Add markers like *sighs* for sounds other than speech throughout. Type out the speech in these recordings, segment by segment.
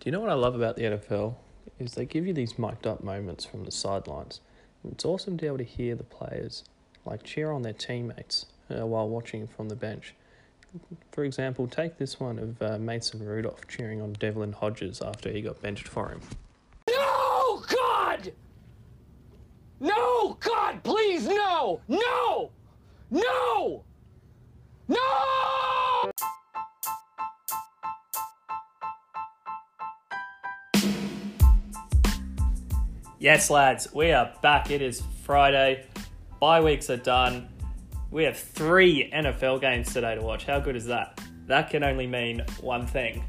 Do you know what I love about the NFL? Is they give you these mic'd up moments from the sidelines. It's awesome to be able to hear the players like cheer on their teammates uh, while watching from the bench. For example, take this one of uh, Mason Rudolph cheering on Devlin Hodges after he got benched for him. No, God! No, God, please, no! No! No! No! Yes, lads, we are back. It is Friday. Bye weeks are done. We have three NFL games today to watch. How good is that? That can only mean one thing.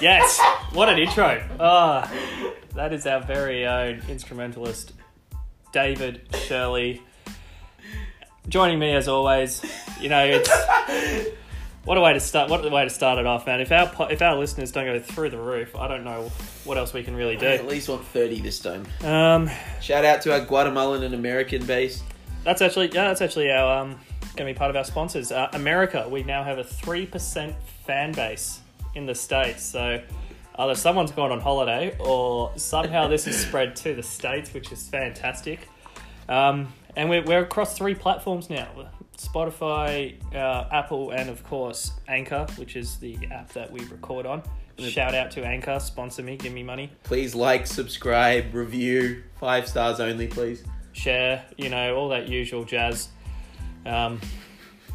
Yes, what an intro. Ah, that is our very own instrumentalist, David Shirley. Joining me as always. You know, it's what a way to start. What a way to start it off, man. If our po- if our listeners don't go through the roof, I don't know what else we can really do. At least want 30 this time. Um, Shout out to our Guatemalan and American base. That's actually yeah, that's actually our um going to be part of our sponsors. Uh, America, we now have a three percent fan base in the states. So either someone's gone on holiday or somehow this is spread to the states, which is fantastic. Um, and we're we're across three platforms now: Spotify, uh, Apple, and of course Anchor, which is the app that we record on. Shout out to Anchor, sponsor me, give me money. Please like, subscribe, review. Five stars only, please. share, you know, all that usual jazz. Um,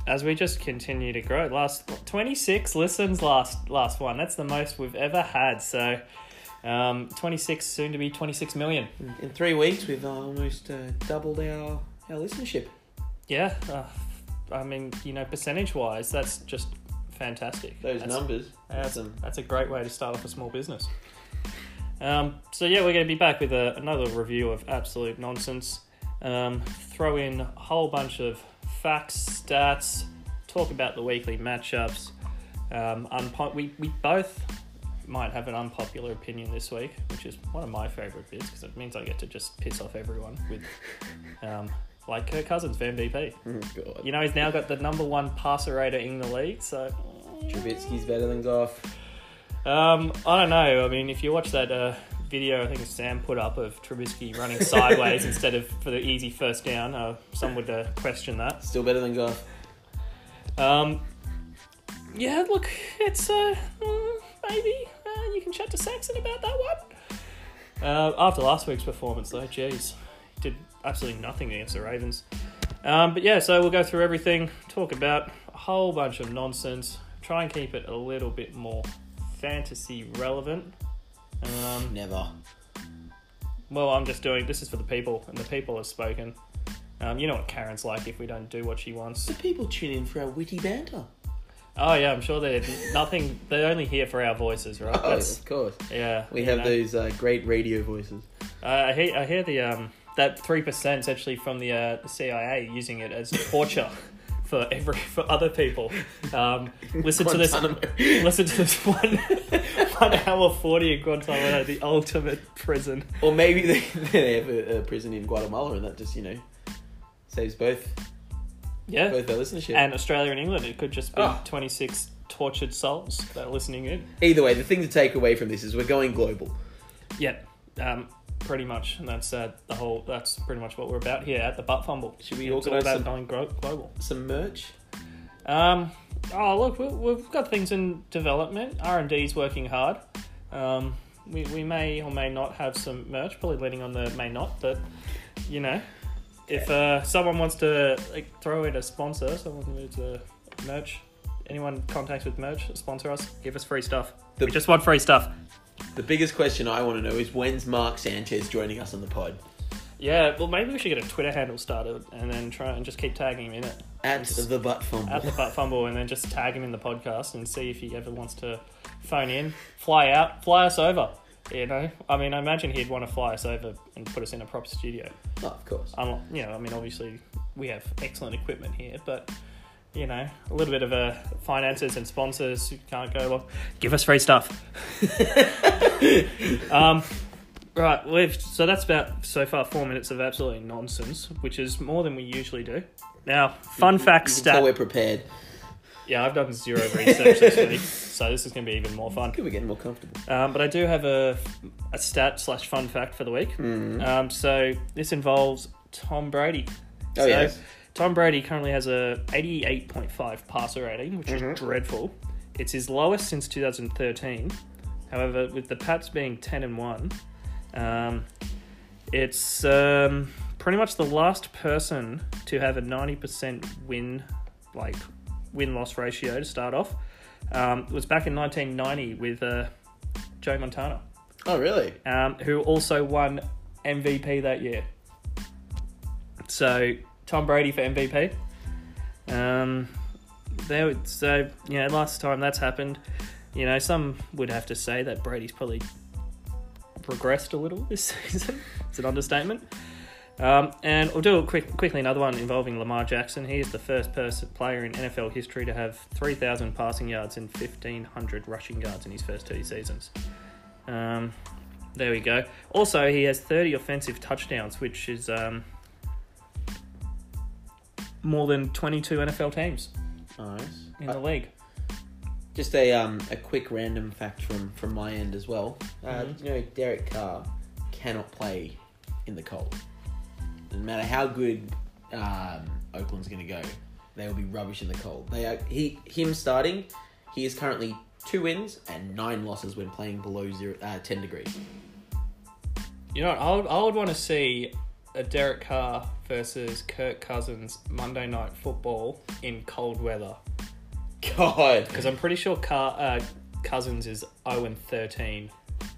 as we just continue to grow, last twenty six listens last last one. That's the most we've ever had. So, um, twenty six soon to be twenty six million. In three weeks, we've almost uh, doubled our, our listenership. Yeah, uh, I mean, you know, percentage wise, that's just fantastic. Those That's- numbers. That's, Awesome. that's a great way to start off a small business. Um, so yeah, we're going to be back with a, another review of absolute nonsense. Um, throw in a whole bunch of facts, stats, talk about the weekly matchups. Um, unpo- we we both might have an unpopular opinion this week, which is one of my favorite bits because it means I get to just piss off everyone with, um, like Kirk Cousins for MVP. Oh. You know, he's now got the number one passer rater in the league, so Trubisky's better than Goff. Um, I don't know. I mean, if you watch that uh, video, I think Sam put up of Trubisky running *laughs* sideways instead of for the easy first down, uh, some would uh, question that. Still better than Goff. Um, yeah, look, it's uh, mm, maybe uh, you can chat to Saxon about that one. Uh, after last week's performance, though, jeez, did absolutely nothing against the Ravens. Um, but yeah, so we'll go through everything, talk about a whole bunch of nonsense, try and keep it a little bit more fantasy relevant. Um, Never. well, I'm just doing this is for the people, and the people have spoken. Um, you know what Karen's like if we don't do what she wants. The people tune in for our witty banter. Oh yeah, I'm sure they're nothing. They're only here for our voices, right? Oh, That's of course. yeah. We you have know. those uh, great radio voices. Uh, I hear. I hear the um that three percent is actually from the uh, the CIA using it as torture *laughs* for every for other people. Um, *laughs* listen to this. Listen to this one *laughs* one hour forty in Guantanamo, the ultimate prison. Or maybe they, *laughs* they have a, a prison in Guatemala and that just, you know, saves both Yeah, both their listenership. and Australia and England. It could just be Oh. twenty six tortured souls that are listening in. Either way, the thing to take away from this is we're going global. Yeah, um, pretty much, and that's uh, the whole. That's pretty much what we're about here at the Butt Fumble. Should we It's all organise about some- going gro- global? Some merch. Um, oh look, we, we've got things in development. R and D's working hard. Um, we, we may or may not have some merch. Probably leaning on the may not, but you know, if uh, someone wants to like throw in a sponsor, someone needs a merch. Anyone contacts with merch, sponsor us, give us free stuff. The- we just want free stuff. The biggest question I want to know is when's Mark Sanchez joining us on the pod? Yeah, well, maybe we should get a Twitter handle started and then try and just keep tagging him in it. At It's- the butt fumble. at the butt fumble and then just tag him in the podcast and see if he ever wants to phone in, fly out, fly us over. You know, I mean, I imagine he'd want to fly us over and put us in a proper studio. oh, of course. Unlike, you know, I mean, obviously we have excellent equipment here, but you know, a little bit of a finances and sponsors who can't go along. Give us free stuff. *laughs* um, right, we've so that's about so far four minutes of absolutely nonsense, which is more than we usually do. Now, fun fact You can tell stat. we're prepared. Yeah, I've done zero research this week, so this is going to be even more fun. Good, we're getting more comfortable. Um, but I do have a, a stat slash fun fact for the week. Um, so this involves Tom Brady. Oh, so yes. Tom Brady currently has a 88.5 passer rating, which Mm-hmm. is dreadful. It's his lowest since 2013. However, with the Pats being 10 and 1, um, it's um, pretty much the last person to have a 90% win, like win loss ratio to start off. Um, it was back in 1990 with uh, Joe Montana, Oh, really? um, who also won MVP that year. So Tom Brady for MVP. Um, there, so you know, last time that's happened, you know, some would have to say that Brady's probably progressed a little this *laughs* season. it's an understatement. Um, and we'll do a quick, quickly another one involving Lamar Jackson. He is the first person player in NFL history to have 3,000 passing yards and 1,500 rushing yards in his first two seasons. Um, there we go. Also, he has 30 offensive touchdowns, which is um, more than 22 NFL teams Nice. in Uh, the league. Just a um a quick random fact from from my end as well. Uh, Mhm. You know, Derek Carr cannot play in the cold. No matter how good um, Oakland's going to go, they will be rubbish in the cold. They are he him starting. He is currently two wins and nine losses when playing below zero, uh, ten degrees. You know, I would, I would want to see a Derek Carr versus Kirk Cousins Monday Night Football in cold weather God, because I'm pretty sure Carr, uh, Cousins is 0 and 13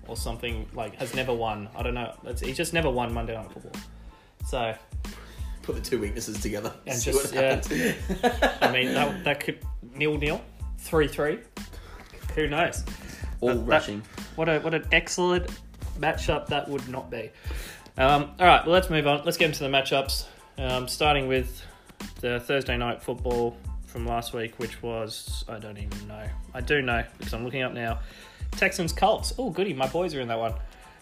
or something like has never won. I don't know. It's, he's just never won Monday Night Football. So put the two weaknesses together. And see just- what happens. *laughs* I mean that that could nil nil, three three. Who knows? all that- that- rushing. What a what an excellent matchup that would not be. Um, all right, well let's move on. Let's get into the matchups. Um, starting with the Thursday night football from last week, which was I don't even know. I do know because I'm looking up now. Texans Colts. Oh goody, my boys are in that one.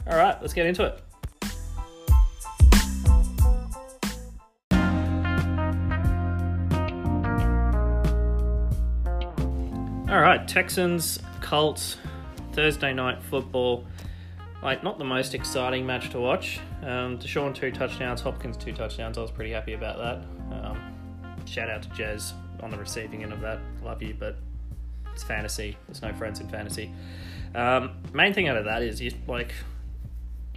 All right, let's get into it. All right, Texans, Colts, Thursday night football. Like, not the most exciting match to watch. Um, Deshaun, two touchdowns, Hopkins, two touchdowns. I was pretty happy about that. Um, shout out to Jez on the receiving end of that. Love you, but it's fantasy. There's no friends in fantasy. Um, main thing out of that is, you like,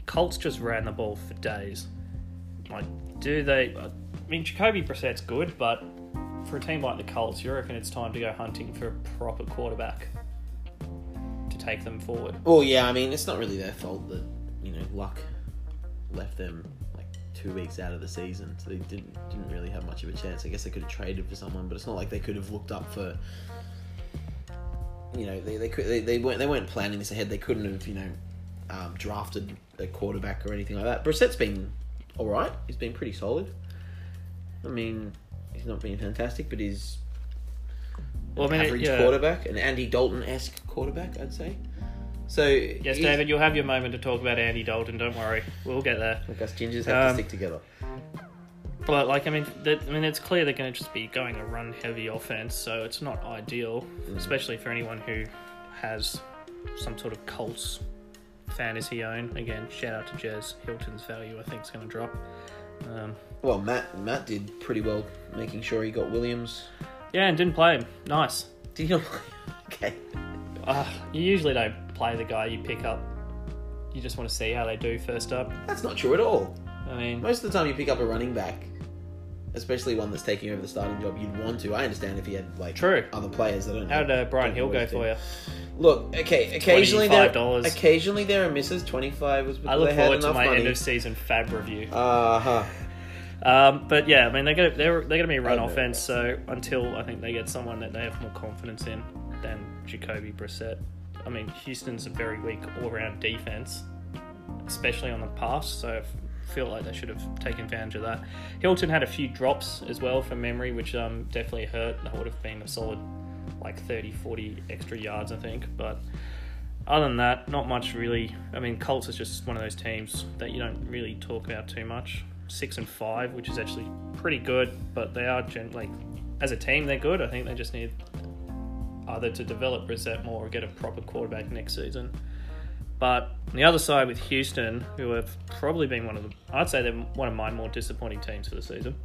Colts just ran the ball for days. Like, do they. I mean, Jacoby Brissett's good, but for a team like the Colts, you reckon it's time to go hunting for a proper quarterback to take them forward? Well, yeah, I mean, it's not really their fault that you know luck left them like two weeks out of the season, so they didn't didn't really have much of a chance. I guess they could have traded for someone, but it's not like they could have looked up for. You know, they they could they, they weren't they weren't planning this ahead. They couldn't have you know um, drafted a quarterback or anything like that. Brissett's been all right. He's been pretty solid. I mean, he's not been fantastic, but he's Well, I mean, it- average yeah. quarterback, an Andy Dalton esque quarterback, I'd say. So Yes, David, you'll have your moment to talk about Andy Dalton. Don't worry, we'll get there. Like us gingers have to Um, stick together. But like, I mean, that, I mean, it's clear they're going to just be going a run-heavy offense, so it's not ideal, especially for anyone who has some sort of Colts fantasy own. Again, shout out to Jez Hilton's value. I think is going to drop. Um, Well, Matt Matt did pretty well making sure he got Williams. yeah, and didn't play him. Nice. Did he not? *laughs* okay. Uh, you usually don't play the guy you pick up. You just want to see how they do first up. That's not true at all. I mean, Most of the time, you pick up a running back, especially one that's taking over the starting job. You'd want to. I understand if he had like True. other players. I don't know. how did uh, Brian Hill go for you? Look, okay. Occasionally there, $25. occasionally there are misses. Twenty five was because I look they had forward to enough my money. end of season fab review. Uh huh. Um, but yeah, I mean they're gonna they're they're gonna be a run offense. So until I think they get someone that they have more confidence in than Jacoby Brissett. I mean Houston's a very weak all round defense, especially on the pass. So I feel like they should have taken advantage of that. Hilton had a few drops as well from memory, which um, definitely hurt. That would have been a solid like 30, 40 extra yards, I think. But other than that, not much really. I mean, Colts is just one of those teams that you don't really talk about too much. Six and five, which is actually pretty good, but they are gen- like as a team they're good. I think they just need either to develop Brissett more or get a proper quarterback next season. But on the other side with Houston, who have probably been one of the, I'd say they're one of my more disappointing teams for the season.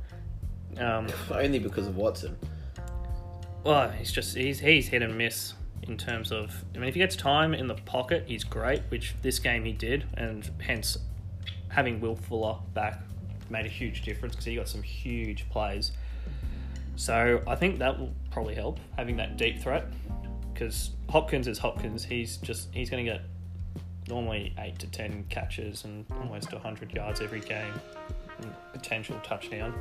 Um, Only because of Watson. well, he's just he's he's hit and miss in terms of. I mean, if he gets time in the pocket, he's great, which this game he did, and hence having Will Fuller back made a huge difference because he got some huge plays. So I think that will probably help having that deep threat because Hopkins is Hopkins. He's just he's going to get normally eight to ten catches and almost hundred yards every game, and potential touchdown.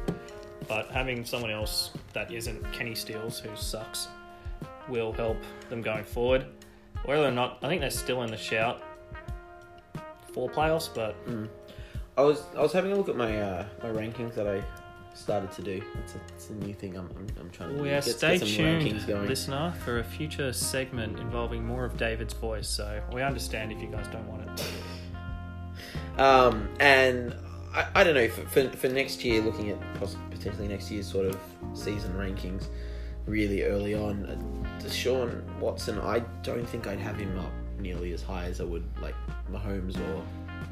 But having someone else that isn't Kenny Steele, who sucks, will help them going forward. Whether or not, I think they're still in the shout for playoffs, but I was I was having a look at my uh, my rankings that I started to do. It's a, it's a new thing I'm, I'm, I'm trying to do. we are Get- stay get tuned, listener, for a future segment involving more of David's voice. So we understand if you guys don't want it. Um, and I, I don't know for, for, for next year, looking at potentially next year's sort of season rankings, really early on, uh, Deshaun Watson, I don't think I'd have him up nearly as high as I would like Mahomes or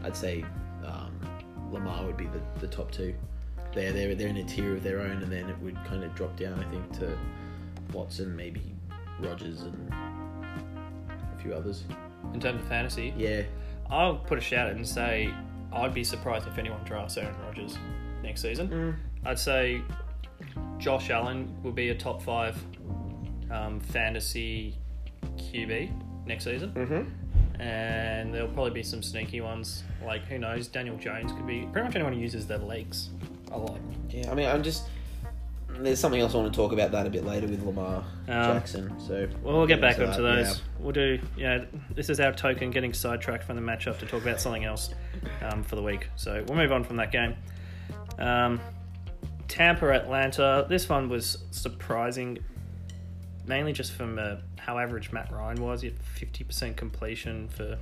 I'd say um, Lamar would be the, the top two. They're, they're they're in a tier of their own, and then it would kind of drop down, I think, to Watson, maybe Rodgers, and a few others. In terms of fantasy, Yeah, I'll put a shout out and say I'd be surprised if anyone drafts Aaron Rodgers next season. Mm. I'd say Josh Allen will be a top five um, fantasy QB next season. Mm-hmm. and there'll probably be some sneaky ones. Like who knows? Daniel Jones could be pretty much anyone who uses their legs a lot. Yeah, I mean, I'm just. There's something else I want to talk about that a bit later with Lamar Jackson. So Well, we'll get back into onto that, those. We'll do. Yeah, this is our token getting sidetracked from the matchup to talk about something else um, for the week. So we'll move on from that game. Um, Tampa Atlanta. This one was surprising, mainly just from uh, how average Matt Ryan was. He had fifty percent completion for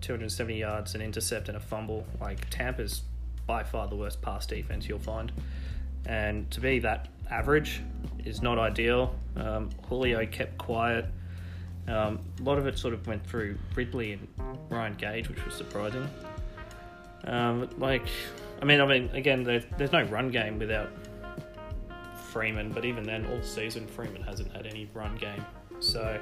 270 yards, an intercept, and a fumble. Like Tampa's by far the worst pass defense you'll find, and to be that average is not ideal. Um, Julio kept quiet. Um, a lot of it sort of went through Ridley and Ryan Gage, which was surprising. Um, like, I mean, I mean, again, there, there's no run game without Freeman, but even then, all season Freeman hasn't had any run game. So,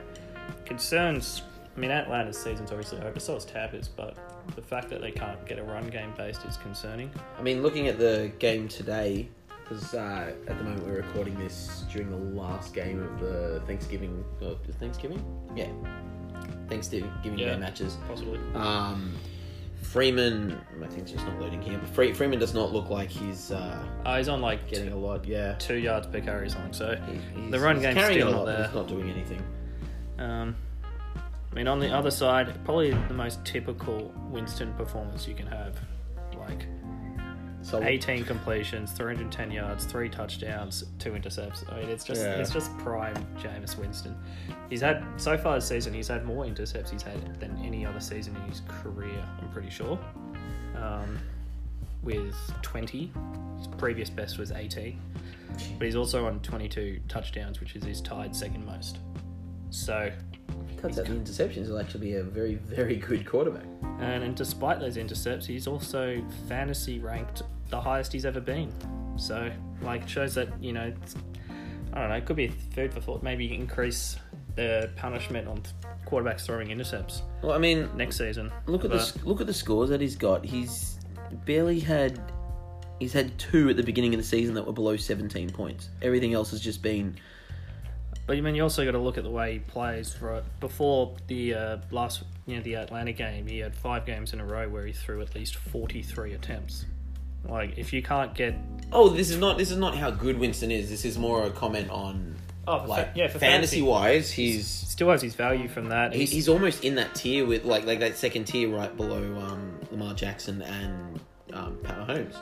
concerns. I mean, Atlanta's season's obviously over, so is Tampa's, but the fact that they can't get a run game based is concerning. I mean, looking at the game today, because uh, at the moment we're recording this during the last game of the Thanksgiving. Uh, Thanksgiving? Yeah. Thanksgiving Yeah. Day matches. Possibly. Um, Freeman, I think it's just not loading here, but Free, Freeman does not look like he's uh, Uh, he's on like getting a lot. Yeah. two yards per carry something, so He- the run game's carrying still a not there. He's not doing anything. Um, I mean, on the other side, probably the most typical Winston performance you can have. Like So 18 completions, 310 yards, three touchdowns, two intercepts. I mean, it's just Yeah. it's just prime Jameis Winston. He's had so far this season, he's had more intercepts he's had than any other season in his career. I'm pretty sure. Um, with 20, his previous best was 18, but he's also on 22 touchdowns, which is his tied second most. So cuts out the interceptions. He'll actually be a very, very good quarterback. And, and despite those intercepts, he's also fantasy ranked the highest he's ever been. So, like, it shows that, you know, it's, I don't know, it could be food for thought. Maybe increase the punishment on quarterbacks throwing intercepts Well, I mean, next season. Look at the But- sc- look at the scores that he's got. He's barely had. He's had two at the beginning of the season that were below 17 points. Everything else has just been. But I mean, you also got to look at the way he plays. Right before the uh, last, you know, the Atlanta game, he had five games in a row where he threw at least forty-three attempts. Like, if you can't get Oh, this is not this is not how good Winston is. This is more a comment on oh, for like fa- yeah, for fantasy fantasy, whe's he's still has his value from that. he- he's almost in that tier with like like that second tier right below um, Lamar Jackson and um, um, Pat Mahomes.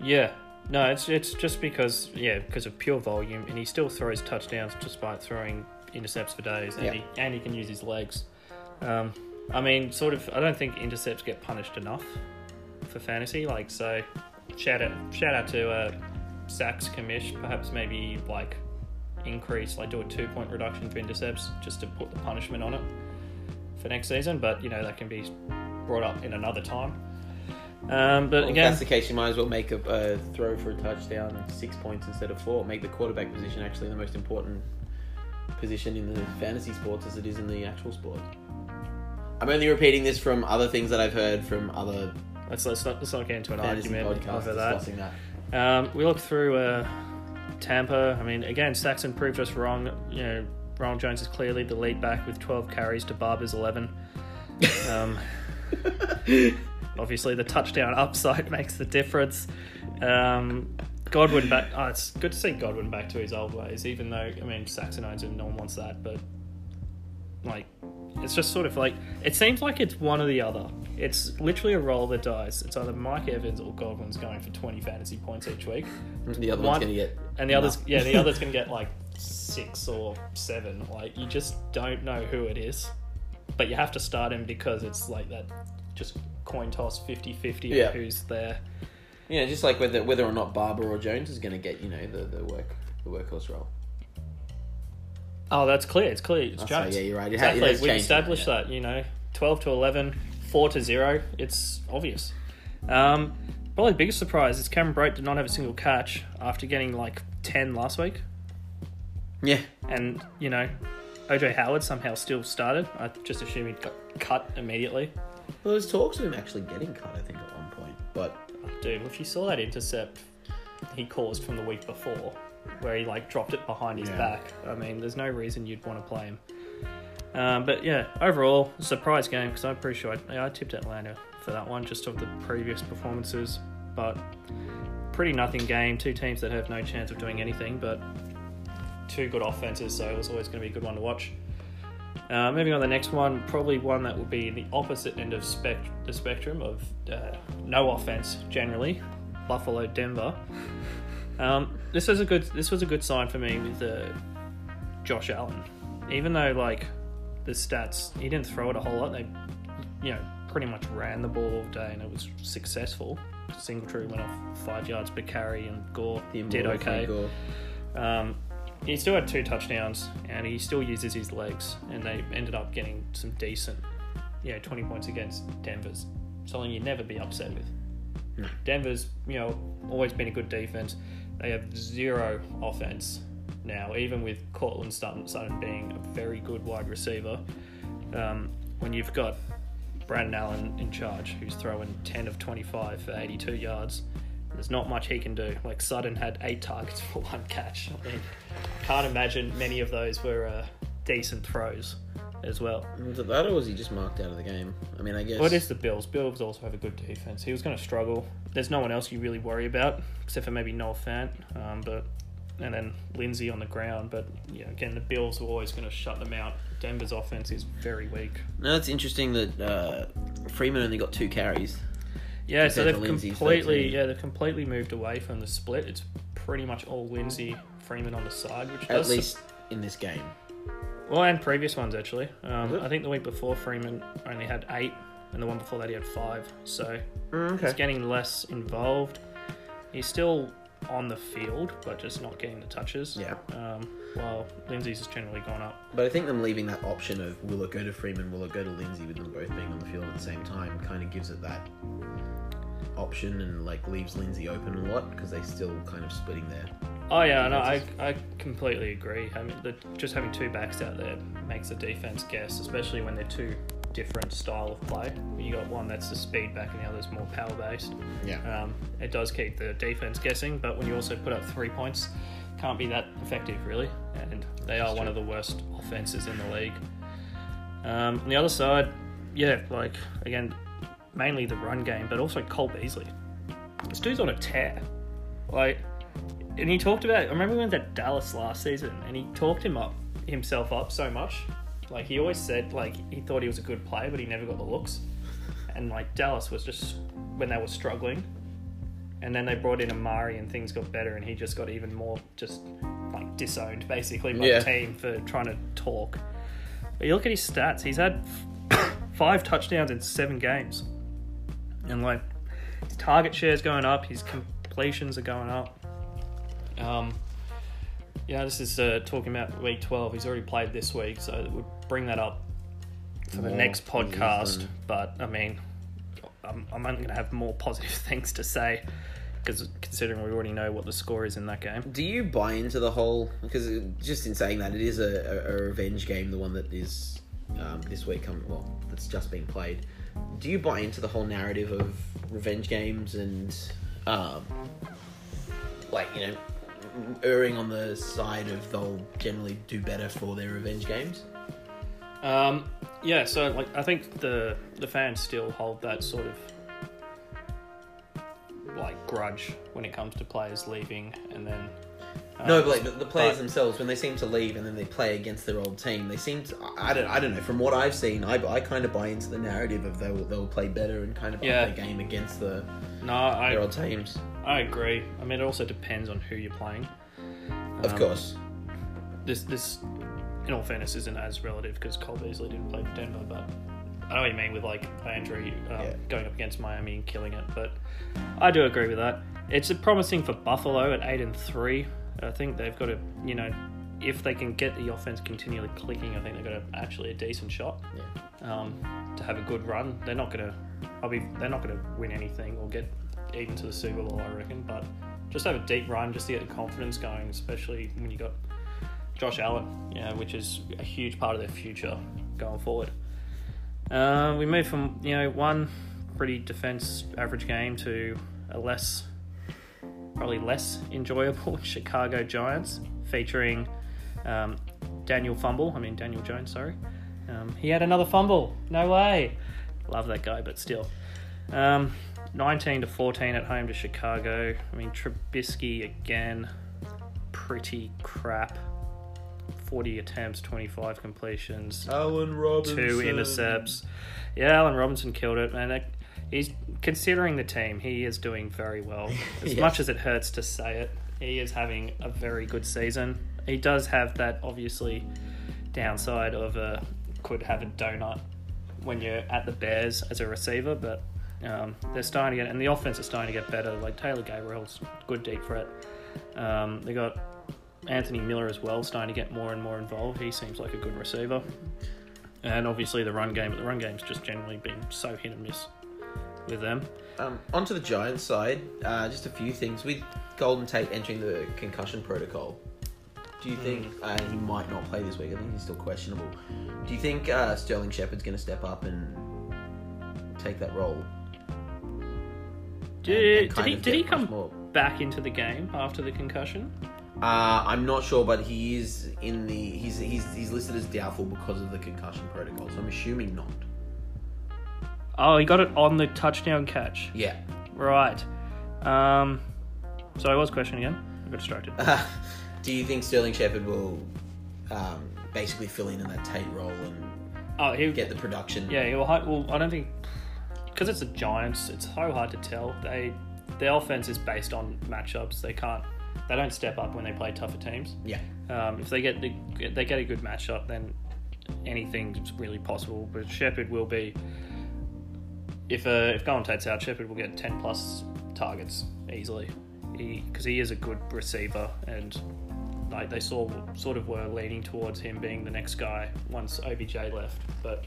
Yeah. No, it's it's just because yeah, because of pure volume, and he still throws touchdowns despite throwing intercepts for days, and Yeah. he and he can use his legs. Um, I mean, sort of. I don't think intercepts get punished enough for fantasy. Like, so shout out shout out to uh, sacks commish. Perhaps maybe like increase, like do a two point reduction for intercepts, just to put the punishment on it for next season. But you know that can be brought up in another time. Um, but Well, if again, that's the case, you might as well make a, throw for a touchdown six points instead of four. Make the quarterback position actually the most important position in the fantasy sports as it is in the actual sport. I'm only repeating this from other things that I've heard from other Let's, let's not let's not get into an argument over that. that. Um, we looked through uh, Tampa. I mean, again, Saxon proved us wrong. You know, Ronald Jones is clearly the lead back with 12 carries to Barber's 11. *laughs* Um, *laughs* obviously, the touchdown *laughs* upside makes the difference. Um, Godwin back. Oh, it's good to see Godwin back to his old ways, even though I mean Saxon owns him. No one wants that, but like, it's just sort of like it seems like it's one or the other. It's literally a roll of the dice. It's either Mike Evans or Godwin's going for 20 fantasy points each week, The other One- one's going to get and the others, yeah, the *laughs* others can get like six or seven. Like you just don't know who it is, but you have to start him because it's like that, just coin toss 50-50 Yeah. who's there. You know, just like whether whether or not Barber or Jones is going to get you know the, the work the workhorse role. Oh, that's clear. It's clear. It's Oh, Jones. yeah, you're right. It exactly. has We've established now, yeah. that. You know, twelve to 11, 4 to zero. It's obvious. Um, probably the biggest surprise is Cameron Brate did not have a single catch after getting like ten last week, Yeah, and you know, OJ Howard somehow still started. I just assume he got cut immediately. Well, there's talks of him actually getting cut. I think at one point, but Dude, if you saw that intercept he caused from the week before, where he like dropped it behind his Yeah. back, I mean, there's no reason you'd want to play him. Um, but yeah, overall, surprise game because I'm pretty sure I, I tipped Atlanta for that one just of the previous performances. But pretty nothing game. Two teams that have no chance of doing anything, but two good offenses, so it was always going to be a good one to watch. Uh, moving on to the next one, probably one that will be the opposite end of spec- the spectrum of uh, no offense generally. Buffalo, Denver. Um, this was a good. This was a good sign for me with uh, Josh Allen. Even though like the stats, he didn't throw it a whole lot. They, you know, pretty much ran the ball all day, and it was successful. Singletary went off five yards per carry, and Gore the did okay. Um, he still had two touchdowns, and he still uses his legs, and they ended up getting some decent, you know, 20 points against Denver's. Something you'd never be upset with. No. Denver's, you know, always been a good defense. They have zero offense now, even with Courtland Sutton, being a very good wide receiver. Um, when you've got Brandon Allen in charge, who's throwing 10 of 25 for 82 yards, there's not much he can do. Like Sutton had eight targets for one catch. I mean, can't imagine many of those were uh, decent throws as well. Was it that or was he just marked out of the game? I mean, I guess. Well, it is the Bills. Bills also have a good defense. He was going to struggle. There's no one else you really worry about except for maybe Noah Fant, um, but and then Lindsay on the ground. But yeah, again, the Bills were always going to shut them out. Denver's offense is very weak. No, it's interesting that uh, Freeman only got two carries. Yeah, so they've completely 13. yeah they've completely moved away from the split. It's pretty much all Lindsay Freeman on the side, which At least in this game. well, and previous ones actually. Um, I think the week before Freeman only had eight, and the one before that he had five. So Mm, he's getting less involved. He's still on the field, but just not getting the touches. Yeah. Um, while Lindsay's has generally gone up. But I think them leaving that option of will it go to Freeman, will it go to Lindsay, with them both being on the field at the same time, kind of gives it that option and like leaves Lindsay open a lot because they still kind of splitting there. Oh yeah, no, I. I completely agree. I mean, the, just having two backs out there makes the defense guess, especially when they're two different style of play. You got one that's the speed back, and the other's more power based. Yeah. Um, it does keep the defense guessing, but when you also put up three points, can't be that effective really. And they are That's one of the worst offenses in the league. Um, on the other side, yeah, like again, mainly the run game, but also Cole Beasley. This dude's on a tear. Like, and he talked about. I remember we went to Dallas last season, and he talked him up himself up so much. Like he always said, like he thought he was a good player, but he never got the looks. *laughs* And like Dallas was just when they were struggling, and then they brought in Amari, and things got better, and he just got even more just like disowned basically by Yeah. the team for trying to talk. But you look at his stats; he's had *coughs* five touchdowns in seven games, and like his target share's going up, his completions are going up. Um, yeah, this is uh, talking about week 12. He's already played this week, so we'll bring that up for the More next podcast. But I mean, I'm, I'm only going to have more *laughs* positive things to say because considering we already know what the score is in that game. Do you buy into the whole? Because just in saying that, it is a, a, a revenge game, the one that is um, this week. Um, well, that's just been played. Do you buy into the whole narrative of revenge games and, um, like you know, erring on the side of they'll generally do better for their revenge games? Um, yeah, so like I think the the fans still hold that sort of like grudge when it comes to players leaving and then. um, No, but like the, players but- themselves, when they seem to leave and then they play against their old team, they seem to. I don't. I don't know. From what I've seen, I, I kind of buy into the narrative of they'll they'll play better and kind of Yeah. up their game against the No, I their old teams. I agree. I mean, it also depends on who you're playing. Of Um, course. This, this, in all fairness, isn't as relative because Cole Beasley didn't play for Denver, but I know what you mean with like Landry um, Yeah. going up against Miami and killing it. But I do agree with that. It's promising for Buffalo at eight and three. I think they've got a, you know, if they can get the offense continually clicking, I think they've got a, actually a decent shot Yeah. um, to have a good run. They're not gonna, I'll be, they're not gonna win anything or get even to the Super Bowl, I reckon. But just have a deep run, just to get the confidence going, especially when you got Josh Allen, yeah, which is a huge part of their future going forward. Uh, we move from you know one pretty defense average game to a less, probably less enjoyable *laughs* Chicago Giants featuring um, Daniel Fumble. I mean Daniel Jones, sorry. Um, he had another fumble. No way. Love that guy, but still. Um, 19 to 14 at home to Chicago. I mean Trubisky again, pretty crap. 40 attempts, 25 completions, Allen Robinson. two intercepts. Yeah, Allen Robinson killed it, and it, he's considering the team. He is doing very well. *laughs* As Yes. much as it hurts to say it, he is having a very good season. He does have that obviously downside of a could have a donut when you're at the Bears as a receiver, but um, they're starting to get, and the offense is starting to get better. Like Taylor Gabriel's good deep threat. Um, they got Anthony Miller as well, starting to get more and more involved. He seems like a good receiver. And obviously the run game, but the run game's just generally been so hit and miss with them. Um, onto the Giants side, uh, just a few things with Golden Tate entering the concussion protocol. Do you think Hmm. uh, he might not play this week? I think he's still questionable. Do you think uh, Sterling Shepard's going to step up and take that role? Did, And- and did he did he come more- back into the game after the concussion? Uh, I'm not sure, but he is in the he's he's he's listed as doubtful because of the concussion protocol. So I'm assuming not. Oh, he got it on the touchdown catch. Yeah. Right. Um, sorry, what was the question again? I got distracted. *laughs* Do you think Sterling Shepard will um, basically fill in in that Tate role and Oh, he get the production? Yeah, well, hi- well, I don't think because it's the Giants. It's so hard to tell. They their offense is based on matchups. They can't. They don't step up when they play tougher teams. Yeah. Um, if they get the, they get a good matchup, then anything's really possible. But Shepard will be. If uh, if Golden Tate's out, Shepard will get ten plus targets easily. He because he is a good receiver, and like they saw sort of were leaning towards him being the next guy once OBJ left. But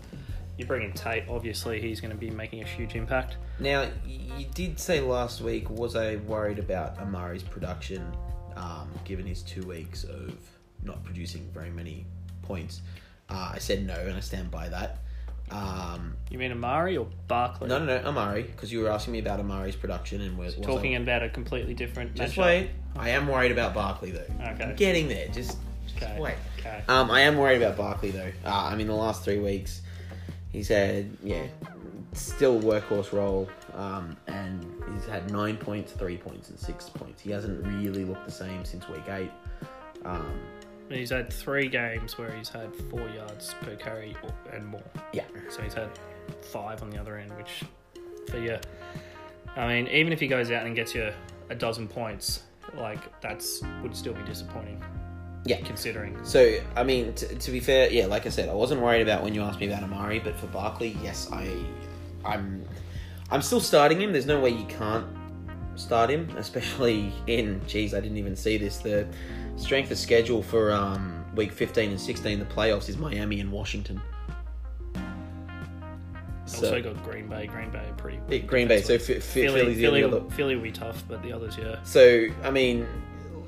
you bring in Tate, obviously he's going to be making a huge impact. Now, you did say last week, was I worried about Amari's production, um, given his two weeks of not producing very many points? Uh, I said no, and I stand by that. Um, You mean Amari or Barkley? no, no, no, Amari, because you were asking me about Amari's production and was, was Talking I, about a completely different Just matchup. wait. I am worried about Barkley though. Okay. I'm getting there. Just, just Okay. wait. Okay. Um, I am worried about Barkley though. Uh, I mean, the last three weeks, he's had yeah, still workhorse role, um, and he's had nine points, three points, and six points. He hasn't really looked the same since week eight. Um, He's had three games where he's had four yards per carry and more. yeah, So he's had five on the other end, which for your I mean, even if he goes out and gets you a dozen points, like that's would still be disappointing. Yeah. considering. So, I mean, t- to be fair, yeah, like I said, I wasn't worried about when you asked me about Amari, but for Barkley, yes, I, I'm, I'm still starting him. There's no way you can't start him, especially *laughs* in. Geez, I didn't even see this. The strength of schedule for um, week 15 and 16, the playoffs is Miami and Washington. also got Green Bay. Green Bay pretty. Green Bay. So Philly, Philly, other- Philly will be tough, but the others, yeah, So I mean,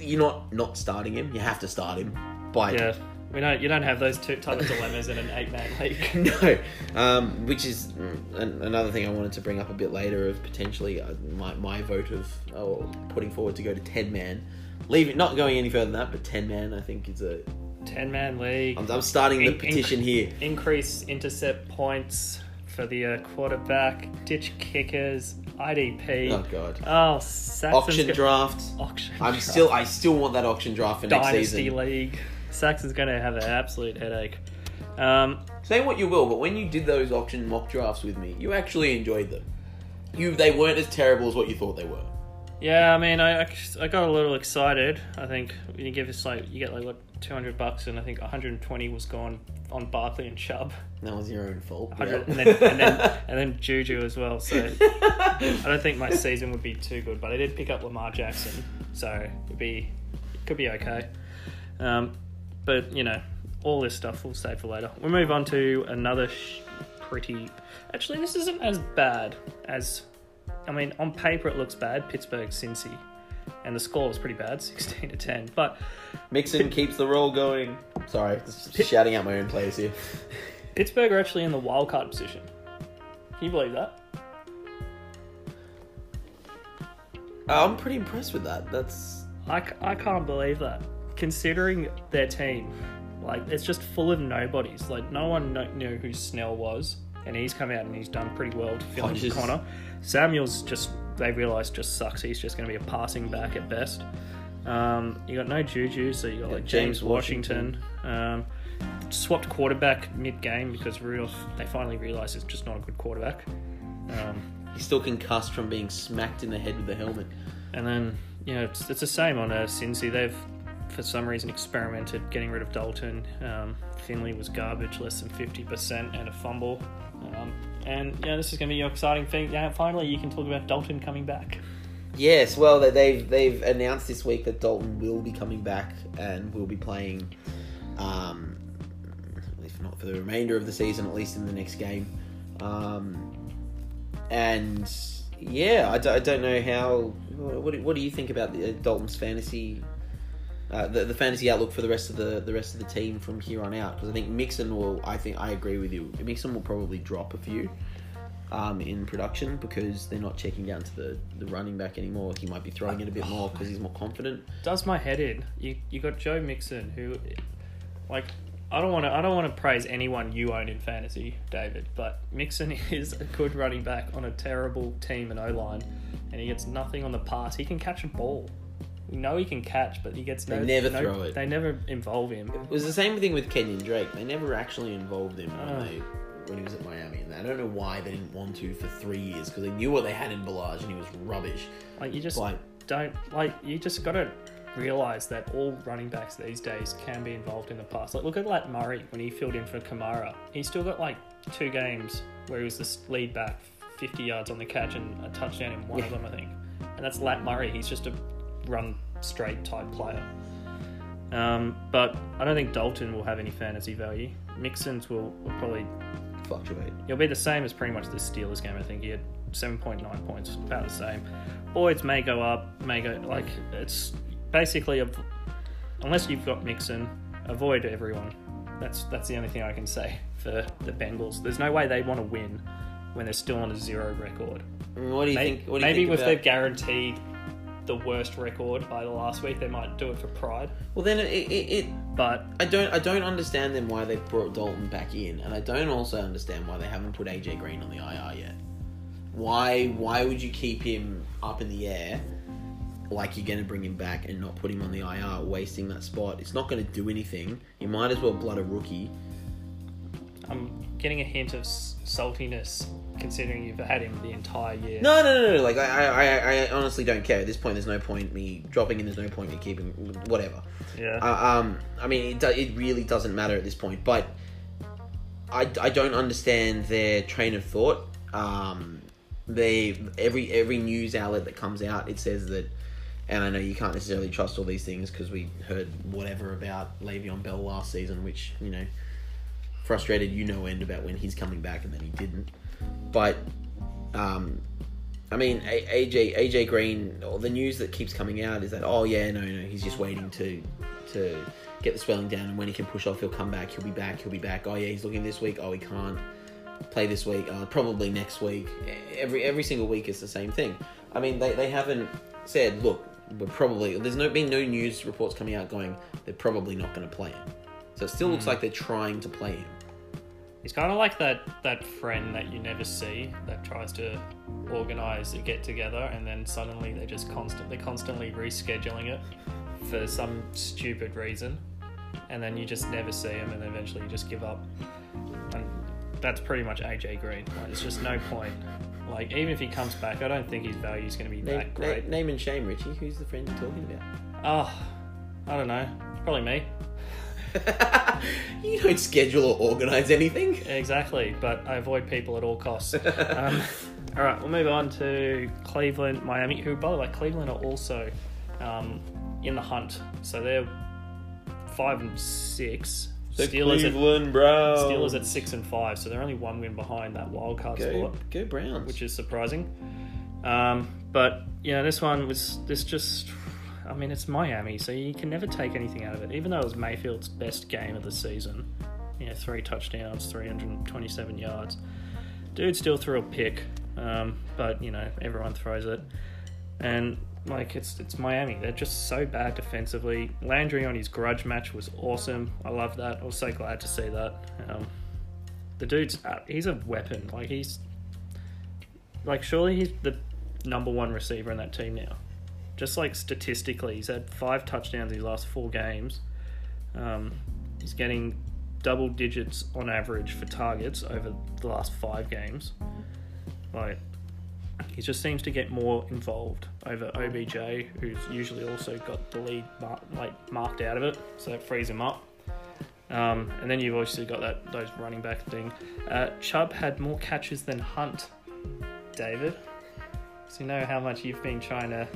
you're not not starting him. You have to start him. By yeah. We don't. You don't have those two type of dilemmas in an eight-man league. *laughs* no, um, which is mm, an, another thing I wanted to bring up a bit later of potentially uh, my, my vote of oh, putting forward to go to ten man, leave it not going any further than that, but ten man I think is a. Ten-man league. I'm, I'm starting the In- in- petition here. Increase intercept points for the uh, quarterback. Ditch kickers. IDP. Oh god, Oh, Saxon's auction go- draft. Auction. I'm draft. still I still want that auction draft for next Dynasty season. League. Saxon's going to have an absolute headache. Um, Say what you will, but when you did those auction mock drafts with me, you actually enjoyed them. You they weren't as terrible as what you thought they were. yeah, I mean, I, I- I got a little excited. I think when you give us like, you get like, what, 200 bucks, and I think 120 was gone on Barkley and Chubb. That was your own fault. 100, Yeah. and, then, and, then, *laughs* and then Juju as well. So I don't think my *laughs* season would be too good, but I did pick up Lamar Jackson, so it'd be it could be okay. Um, but you know, all this stuff we'll save for later. We'll move on to another sh- pretty. Actually, this isn't as bad as. I mean, on paper it looks bad. Pittsburgh, Cincy, and the score was pretty bad, *laughs* sixteen to ten. But Mixon keeps the roll going. Sorry, just shouting out my own players here. *laughs* Pittsburgh are actually in the wild card position. Can you believe that? Oh, I'm pretty impressed with that. That's I, c- I can't believe that. Considering their team, like, it's just full of nobodies. Like, no one knew who Snell was, and he's come out and he's done pretty well to fill in Conner. Samuel's just, they realised, just sucks. He's just going to be a passing back at best. Um, you got no Juju, so you got like James, James Washington. Um, swapped quarterback mid game because Rudolph, they finally realised it's just not a good quarterback. Um, he's still concussed from being smacked in the head with the helmet. And then, you know, it's, it's the same on uh, Cincy. They've, for some reason, experimented getting rid of Dalton. Um, Finley was garbage, less than 50%, and a fumble. Um, and, yeah, this is going to be your exciting thing. Yeah, finally, you can talk about Dalton coming back. Yes, well, they- they've they've announced this week that Dalton will be coming back and will be playing, um, if not for the remainder of the season, at least in the next game. Um, and yeah, I, do, I don't know how. What, do- what do you think about the, uh, Dalton's fantasy? Uh, the, the fantasy outlook for the rest of the the rest of the team from here on out because I think Mixon will I think I agree with you Mixon will probably drop a few um, in production because they're not checking down to the, the running back anymore. He might be throwing it a bit more because he's more confident. Does my head in. You, you got Joe Mixon, who, like, I don't want to. I don't want to praise anyone you own in fantasy, David. But Mixon *laughs* is a good running back on a terrible team and O line, and he gets nothing on the pass. He can catch a ball. We know he can catch, but he gets no. They never no- throw it. They never involve him. It was the same thing with Kenyan Drake. They never actually involved him when, Oh. they, when he was at Miami. And I don't know why they didn't want to for three years because they knew what they had in Balaj and he was rubbish. Like you just Like, don't like. You just got to realize that all running backs these days can be involved in the pass. Like look at Lat Murray when he filled in for Kamara. He still got like two games where he was the lead back, fifty yards on the catch and a touchdown in one of them, I think. And that's Lat Murray. He's just a run straight type player. Um, but I don't think Dalton will have any fantasy value. Mixon's will, will probably fluctuate. He'll be the same as pretty much the Steelers game. I think he had seven point nine points, about the same. Boyd's may go up, may go like it's basically a, unless you've got Mixon, avoid everyone. That's that's the only thing I can say for the Bengals. There's no way they want to win when they're still on a zero record. I mean, what do you May- think? What do you maybe think if about- they're guaranteed the worst record by the last week, they might do it for pride. Well, then it, it, it But I don't I don't understand then why they brought Dalton back in, and I don't also understand why they haven't put AJ Green on the IR yet. Why why would you keep him up in the air like you're going to bring him back and not put him on the IR, wasting that spot? It's not going to do anything. You might as well blood a rookie. I'm getting a hint of saltiness considering you've had him the entire year. No, no, no, no. Like I, I, I, honestly don't care at this point. There's no point me dropping him. There's no point me keeping whatever. Yeah. Uh, um, I mean, it, do, it really doesn't matter at this point. But I, I don't understand their train of thought. Um, they every every news outlet that comes out, it says that, and I know you can't necessarily trust all these things because we heard whatever about Le'Veon Bell last season, which you know frustrated you know end about when he's coming back and then he didn't. But um, I mean, AJ AJ Green. Or the news that keeps coming out is that oh yeah, no, no, he's just waiting to to get the swelling down, and when he can push off, he'll come back. He'll be back. He'll be back. Oh yeah, he's looking this week. Oh, he can't play this week. Uh, probably next week. Every every single week is the same thing. I mean, they they haven't said look. We're probably there's no been no news reports coming out going they're probably not going to play him. So it still looks hmm. like they're trying to play him. He's kind of like that that friend that you never see that tries to organize a get together and then suddenly they're just constantly constantly rescheduling it for some stupid reason. And then you just never see him and eventually you just give up. And that's pretty much AJ Green. Like, there's just no point. Like even if he comes back I don't think his value is going to be Name, that great. name and shame, Richie. Who's the friend you're talking about? oh I don't know. Probably me *laughs* you don't schedule or organize anything. Exactly, but I avoid people at all costs. um, *laughs* all right, we'll move on to Cleveland, Miami, who, by the way, Cleveland are also um, in the hunt. So they're five and six. Steelers at, Cleveland Browns. Steelers at six and five, so they're only one win behind that wild card Go, spot, go Browns. which is surprising. Um, but you know, this one was this just. I mean, it's Miami, so you can never take anything out of it. Even though it was Mayfield's best game of the season, you know, three touchdowns, 327 yards. Dude still threw a pick, um, but you know, everyone throws it. And like it's it's Miami. They're just so bad defensively. Landry on his grudge match was awesome. I love that. I was so glad to see that. Um, the dude's uh, he's a weapon. Like he's like surely he's the number one receiver in that team now. Just like statistically, he's had five touchdowns in his last four games. Um, he's getting double digits on average for targets over the last five games. Like he just seems to get more involved over OBJ, who's usually also got the lead mar- like marked out of it, so it frees him up. Um, and then you've obviously got that those running back thing. Uh, Chubb had more catches than Hunt. David, so you know how much you've been trying to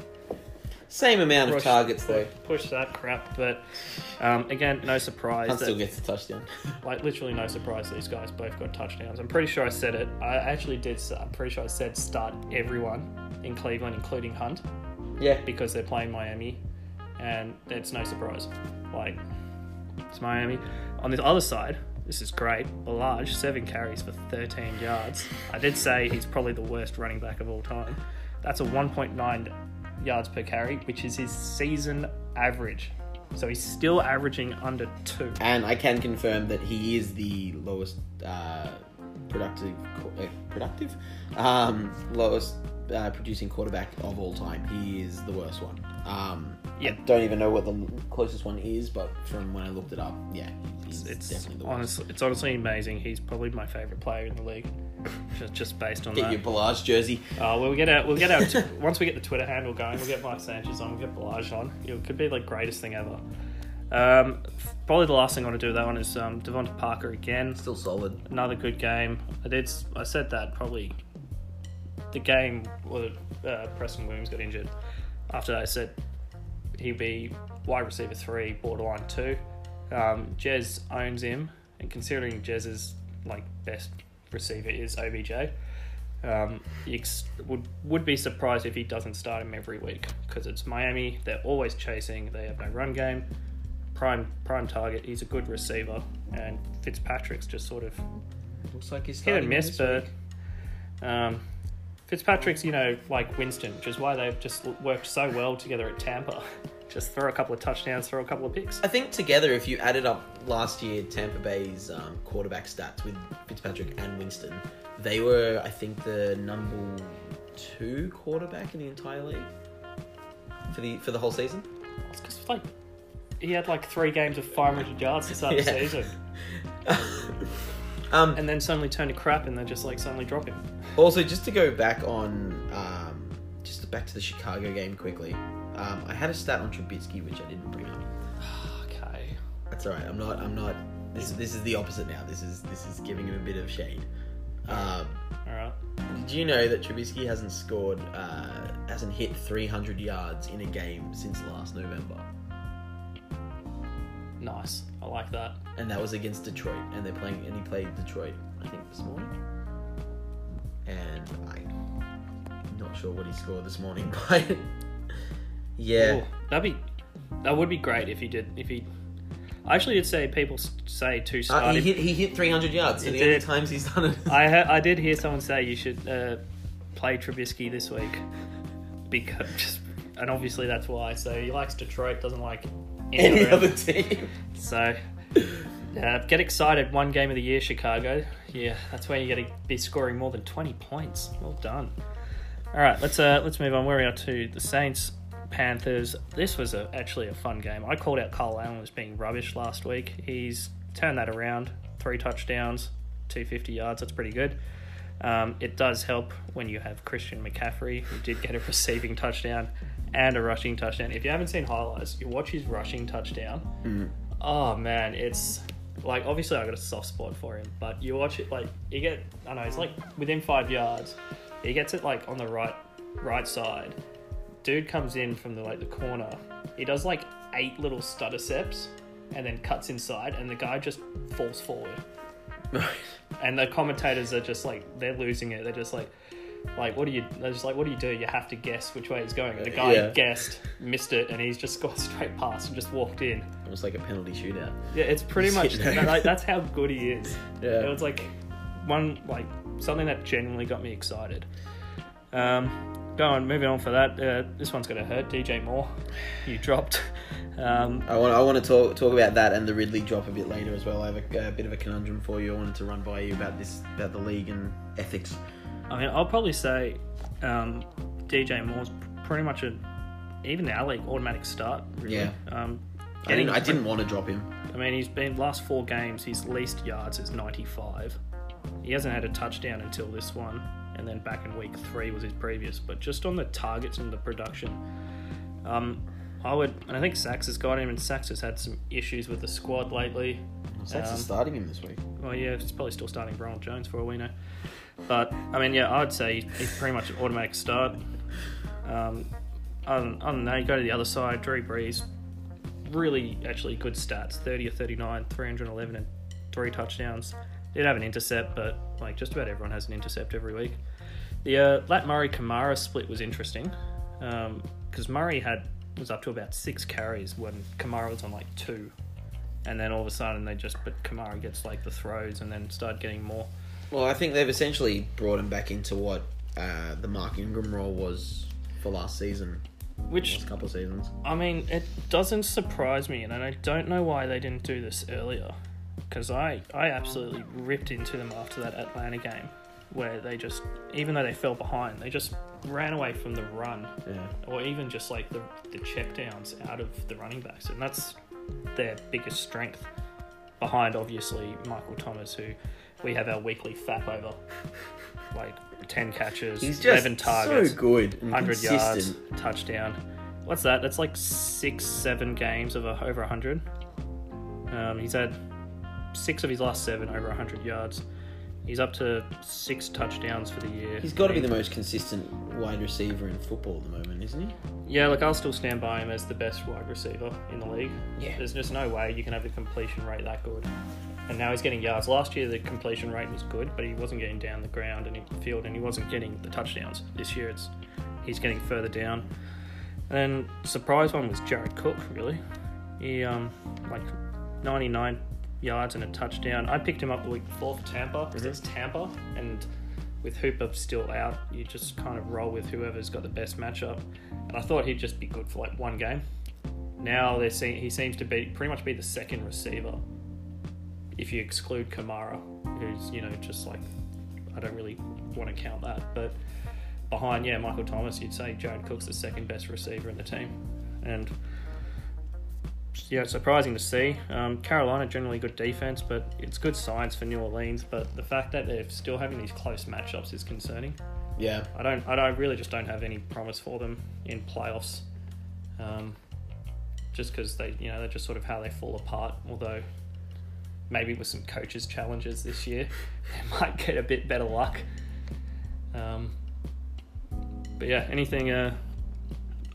Same amount of targets though. push that crap, but um, again, no surprise. Hunt still gets a touchdown. *laughs* like literally no surprise these guys both got touchdowns. I'm pretty sure I said it. I actually did. I'm pretty sure I said start everyone in Cleveland, including Hunt, yeah. because they're playing Miami, and it's no surprise. Like it's Miami. On the other side, this is great. Ballage seven carries for 13 yards. I did say he's probably the worst running back of all time. That's a 1.9 yards per carry, which is his season average. So he's still averaging under two. And I can confirm that he is the lowest uh, productive, uh, productive, um, lowest uh, producing quarterback of all time. He is the worst one. Um, Yeah. I don't even know what the closest one is, but from when I looked it up, yeah, he's it's definitely the worst. honestly, it's honestly amazing. He's probably my favorite player in the league, just, just based on Get that. your Ballage jersey. Uh, well, we get our, we'll get our t- *laughs* once we get the Twitter handle going, we'll get Mike Sanchez on, we'll get Ballage on. It could be the greatest thing ever. Um, probably the last thing I want to do with that one is um, DeVante Parker again. Still solid. Another good game. I did. I said that probably the game where uh, Preston Williams got injured. After that, I said he'd be wide receiver three, borderline two. Um, Jez owns him, and considering Jez's like best receiver is OBJ, um, you ex- would would be surprised if he doesn't start him every week because it's Miami. They're always chasing. They have no run game. Prime prime target. He's a good receiver, and Fitzpatrick's just sort of Looks like he's hit and miss, but um, Fitzpatrick's, you know, like Winston, which is why they've just worked so well together at Tampa. *laughs* Just throw a couple of touchdowns, throw a couple of picks. I think together, if you added up last year Tampa Bay's um, quarterback stats with Fitzpatrick and Winston, they were, I think, the number two quarterback in the entire league for the for the whole season. It's 'cause, like he had like three games of 500 yards to start the *laughs* season. *laughs* Um, and then suddenly turn to crap, and they just like suddenly drop him. Also, just to go back on, um, just back to the Chicago game quickly. Um, I had a stat on Trubisky which I didn't bring up. *sighs* Okay. That's all right. I'm not. I'm not. This this is the opposite now. This is this is giving him a bit of shade. Um, All right. did you know that Trubisky hasn't scored, uh, hasn't hit 300 yards in a game since last November, Nice. I like that. and that was against Detroit, and they're playing, and he played Detroit, I think this morning, and I'm not sure what he scored this morning, *laughs* but yeah, Ooh, that'd be that would be great if he did if he. I actually did say people say to Uh, he hit he hit 300 yards. So He the only times he's done it. I ha- I did hear *laughs* someone say you should uh, play Trubisky this week *laughs* because just and obviously that's why. So he likes Detroit, doesn't like any, any other team. So uh, get excited! One game of the year, Chicago. Yeah, that's where you're going to be scoring more than twenty points. Well done. All right, let's uh, let's move on. Where we are to the Saints. Panthers. This was a, actually a fun game. I called out Kyle Allen as being rubbish last week. He's turned that around. Three touchdowns, 250 yards. That's pretty good. Um, it does help when you have Christian McCaffrey, who did get a receiving touchdown and a rushing touchdown. If you haven't seen highlights, you watch his rushing touchdown. Oh man, it's like obviously I got a soft spot for him, but you watch it like you get I don't know it's like within five yards, he gets it like on the right right side. Dude comes in from the like the corner. He does like eight little stutter steps and then cuts inside, and the guy just falls forward. *laughs* And the commentators are just like they're losing it. They're just like, like what do you? Just like, what do you do? You have to guess which way he's going. And the guy Yeah. guessed, missed it, and he's just *laughs* gone straight past and just walked in. it was like a penalty shootout. Yeah, it's pretty *laughs* much like that's how good he is. Yeah. It was like one like something that genuinely got me excited. Um, go on, moving on for that. Uh, this one's gonna hurt. DJ Moore, you dropped. Um, I want I want to talk talk about that and the Ridley drop a bit later as well. I have a, a bit of a conundrum for you. I wanted to run by you about this about the league and ethics. I mean, I'll probably say um, DJ Moore's pretty much a even our league automatic start. Really. Yeah. Um, I didn't, I didn't want to drop him. I mean, he's been last four games. His least yards is 95. He hasn't had a touchdown until this one, and then back in week three was his previous. But just on the targets and the production, um, I would, and I think Sachs has got him, and Sachs has had some issues with the squad lately. Sax Um, is starting him this week. Well, yeah, he's probably still starting Ronald Jones for all we know. But I mean, yeah, I'd say he's pretty much an automatic start. Um, other, than, other than that, you go to the other side. Drew Brees, really actually good stats: thirty or thirty-nine, three hundred eleven, and three touchdowns. Did have an intercept, but like just about everyone has an intercept every week. The uh, Lat Murray Kamara split was interesting because Murray had was up to about six carries when Kamara was on like two and then all of a sudden they just but Kamara gets like the throws and then start getting more. Well, I think they've essentially brought him back into what uh, the Mark Ingram role was for last season, Which last couple of seasons. I mean, it doesn't surprise me, and I don't know why they didn't do this earlier. Because I I absolutely ripped into them after that Atlanta game, where they just even though they fell behind, they just ran away from the run, Yeah. or even just like the the check downs out of the running backs, and that's their biggest strength. Behind obviously Michael Thomas, who we have our weekly fap over, like ten catches, He's just eleven targets, so good and 100 yards, consistent. touchdown. What's that? That's like six, seven games of a, over 100. Um, he's had six of his last seven over 100 yards. He's up to six touchdowns for the year. He's got to be the most consistent wide receiver in football at the moment, isn't he? Yeah, look, I'll still stand by him as the best wide receiver in the league. Yeah. There's just no way you can have the completion rate that good. And now he's getting yards. Last year the completion rate was good, but he wasn't getting down the ground and in the field, and he wasn't getting the touchdowns. This year it's he's getting further down. And then surprise one was Jared Cook. Really, he um like 99 yards and a touchdown. I picked him up the week before for Tampa because it's Tampa, and with Hooper still out, you just kind of roll with whoever's got the best matchup. And I thought he'd just be good for like one game. Now they see he seems to be pretty much be the second receiver, if you exclude Kamara, who's you know just like I don't really want to count that, but behind yeah, Michael Thomas, you'd say Jared Cook's the second best receiver in the team, and yeah, it's surprising to see. Um, Carolina generally good defense, but it's good signs for New Orleans. But the fact that they're still having these close matchups is concerning. Yeah. I don't, I don't really just don't have any promise for them in playoffs. Um, just because they, you know, they're just sort of how they fall apart. Although maybe with some coaches challenges this year, *laughs* they might get a bit better luck. Um, but yeah, anything uh,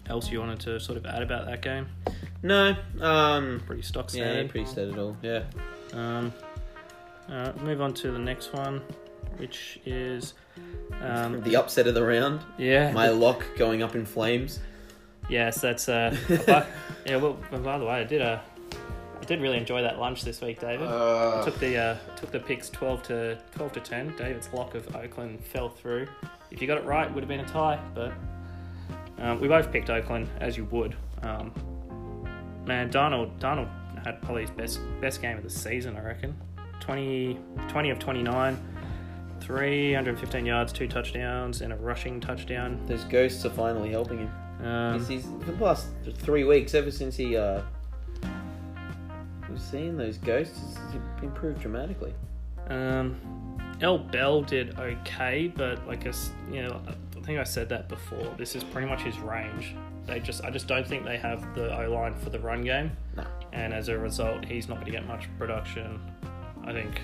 else you wanted to sort of add about that game? No. Um. Pretty stock Yeah. Pretty at all. Yeah. Um, uh, move on to the next one, which is um, *laughs* The upset of the round. yeah, My lock going up in flames. yes, that's uh, *laughs* yeah. Well, by the way, I did uh, I did really enjoy that lunch this week, David. Uh, took the uh, took the picks twelve to twelve to ten. David's lock of Oakland fell through. If you got it right, it would have been a tie, but um, we both picked Oakland as you would. Um, man, Darnold Darnold had probably his best best game of the season, I reckon. 20, 20 of twenty nine. 315 yards, two touchdowns, and a rushing touchdown. those ghosts are finally helping him. Um, He's, he's for the past three weeks, ever since he uh, we've seen those ghosts, he's improved dramatically. Um, El Bell did okay, but like I, you know, I think I said that before. This is pretty much his range. They just, I just don't think they have the O line for the run game, No. and as a result, he's not going to get much production. I think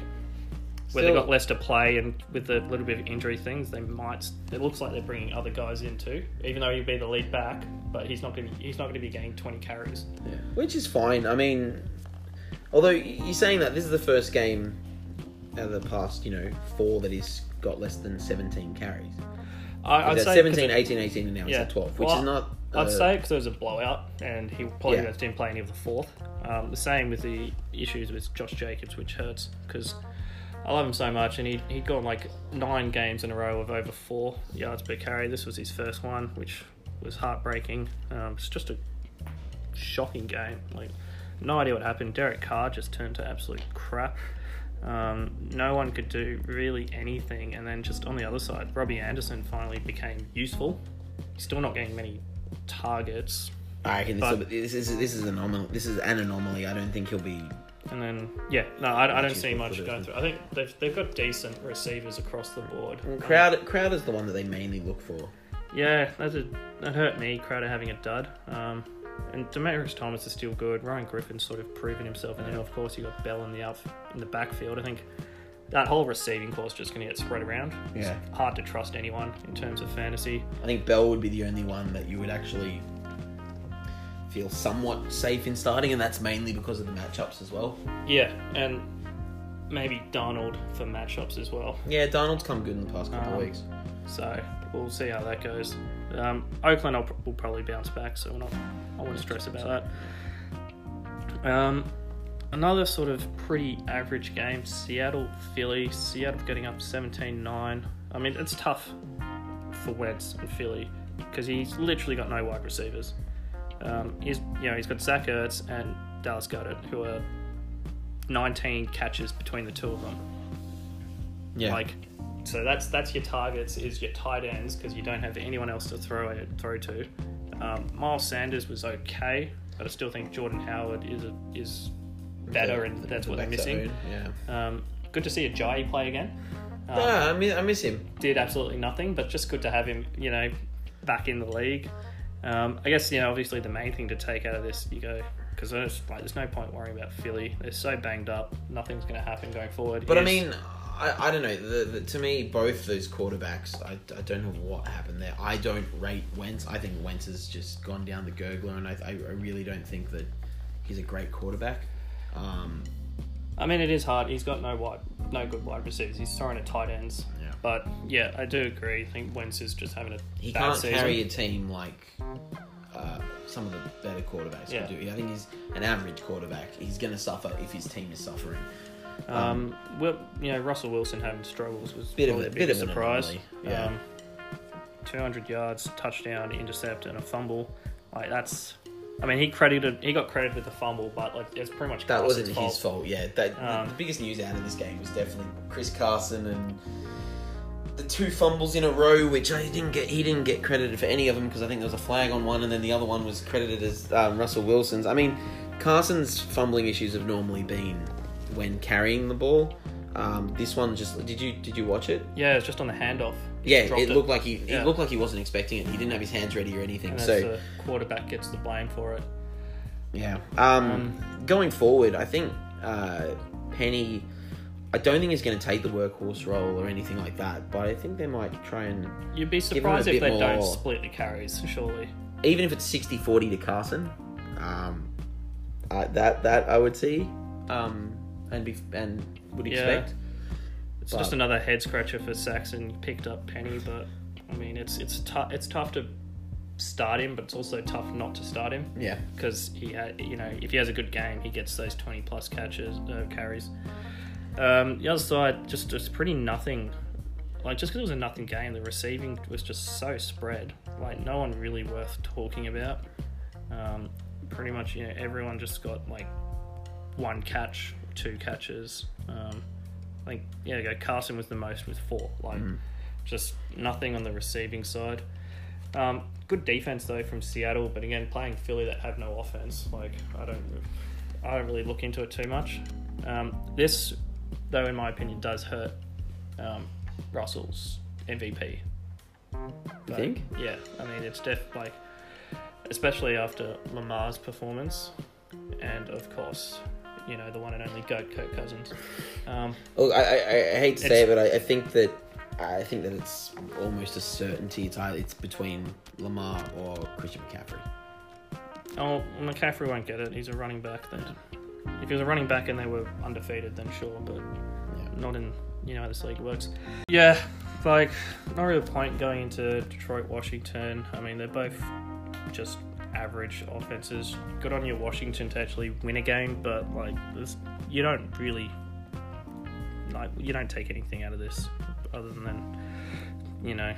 where Still- they got less to play, and with the little bit of injury things, they might. It looks like they're bringing other guys in too, even though he'd be the lead back, but he's not going. to He's not going to be getting twenty carries. Yeah. Which is fine. I mean, although you're saying that this is the first game out of the past, you know, four that he's got less than 17 carries. I, I'd say at 'cause 17, it- 18, 18, and now Yeah. at 12, which Well, is not. I'd uh, say because it was a blowout, and he probably Yeah. didn't play any of the fourth. Um, the same with the issues with Josh Jacobs, which hurts because I love him so much, and he he'd gone like nine games in a row of over four yards per carry. This was his first one, which was heartbreaking. Um, it's just a shocking game. Like no idea what happened. Derek Carr just turned to absolute crap. Um, no one could do really anything, and then just on the other side, Robby Anderson finally became useful. He's still not getting many targets, I reckon this, but- this is this is an anomaly. This is an anomaly. I don't think he'll be. and then yeah, no, I, I don't see much going through. I think they've they've got decent receivers across the board. Crowd Crowder's the one that they mainly look for. Yeah, that's a, that hurt me. Crowder having a dud. Um, and Demaryius Thomas is still good. Ryan Griffin's sort of proven himself, and then of course you got Bell in the out in the backfield. I think that whole receiving course just going to get spread around. Yeah. It's hard to trust anyone in terms of fantasy. I think Bell would be the only one that you would actually feel somewhat safe in starting, and that's mainly because of the matchups as well. Yeah, and maybe Darnold for matchups as well. Yeah, Darnold's come good in the past couple Um, of weeks. So we'll see how that goes. Um, Oakland will, will probably bounce back, so we're not. I won't stress about that. Um, another sort of pretty average game. Seattle, Philly. Seattle getting up 17-9. I mean, it's tough for Wentz and Philly because he's literally got no wide receivers. Um, he's you know he's got Zach Ertz and Dallas Goedert, who are 19 catches between the two of them. Yeah, Like, so that's that's your targets is your tight ends because you don't have anyone else to throw it throw to. Um, Miles Sanders was okay, but I still think Jordan Howard is a, is better, and that's the what they're missing. mood, Yeah. Um, good to see a Ajayi play again. Um, I miss, I miss him. did absolutely nothing, but just good to have him, you know, back in the league. Um, I guess you know, obviously, the main thing to take out of this, you go because there's like there's no point worrying about Philly. They're so banged up, nothing's going to happen going forward. But I mean, I, I don't know. The, the, to me, both those quarterbacks, I, I don't know what happened there. I don't rate Wentz. I think Wentz has just gone down the gurgler, and I, I, really don't think that he's a great quarterback. Um, I mean, it is hard. He's got no wide, no good wide receivers. He's throwing at tight ends. Yeah. But yeah, I do agree. I think Wentz is just having a he bad can't season. carry a team like uh, some of the better quarterbacks Yeah. can do. I think he's an average quarterback. He's going to suffer if his team is suffering. Um, well, you know, Russell Wilson having struggles was Bit of a- bit of a surprise. yeah. Um, 200 yards, touchdown, intercept, and a fumble. Like that's. I mean, he credited. He got credited with the fumble, but like it's pretty much That Carson's wasn't his fault. Yeah, that the- Um, the biggest news out of this game was definitely Chris Carson and the two fumbles in a row, which I didn't get. He didn't get credited for any of them because I think there was a flag on one, and then the other one was credited as um, Russell Wilson's. I mean, Carson's fumbling issues have normally been when carrying the ball. Um, this one just did you did you watch it? Yeah, it's just on the handoff. He Yeah, it looked like he Yeah. it looked like he wasn't expecting it. He didn't have his hands ready or anything. and so the quarterback gets the blame for it. Yeah. Um, Um, going forward, I think uh, Penny. I don't think he's going to take the workhorse role or anything like that, but I think they might try and You'd be surprised if they don't split the carries, surely. even if it's 60-40 to Carson, um, uh, that that I would see um, and be and would Yeah. expect. It's But- just another head scratcher for Saxon. Picked up Penny, but I mean, it's it's tough. It's tough to start him, but it's also tough not to start him Yeah. because he had, you know, if he has a good game, he gets those twenty plus catches, uh, carries. Um, the other side, just just pretty nothing. Like just because it was a nothing game, the receiving was just so spread. Like no one really worth talking about. Um, pretty much, you know, everyone just got like one catch, two catches. Um, I think yeah, go Carson was the most with four. Like just nothing on the receiving side. Um, good defense though from Seattle, but again playing Philly that have no offense. Like I don't, I don't really look into it too much. Um, this though, in my opinion, does hurt um, Russell's MVP. You But, think? Yeah, I mean it's def like, especially after Lamar's performance, and of course, you know the one and only goat Kirk Cousins. Um, Look, I, I, I hate to say it, but I, I think that I think that it's almost a certainty. It's either, it's between Lamar or Christian McCaffrey. Oh, McCaffrey won't get it. He's a running back. Then, if he was a running back and they were undefeated, then sure, but Yeah. not in you know how this league works. Yeah, like not really a point going into Detroit, Washington. I mean, they're both just average offenses. Good on your Washington, to actually win a game, but like this, you don't really like you don't take anything out of this other than you know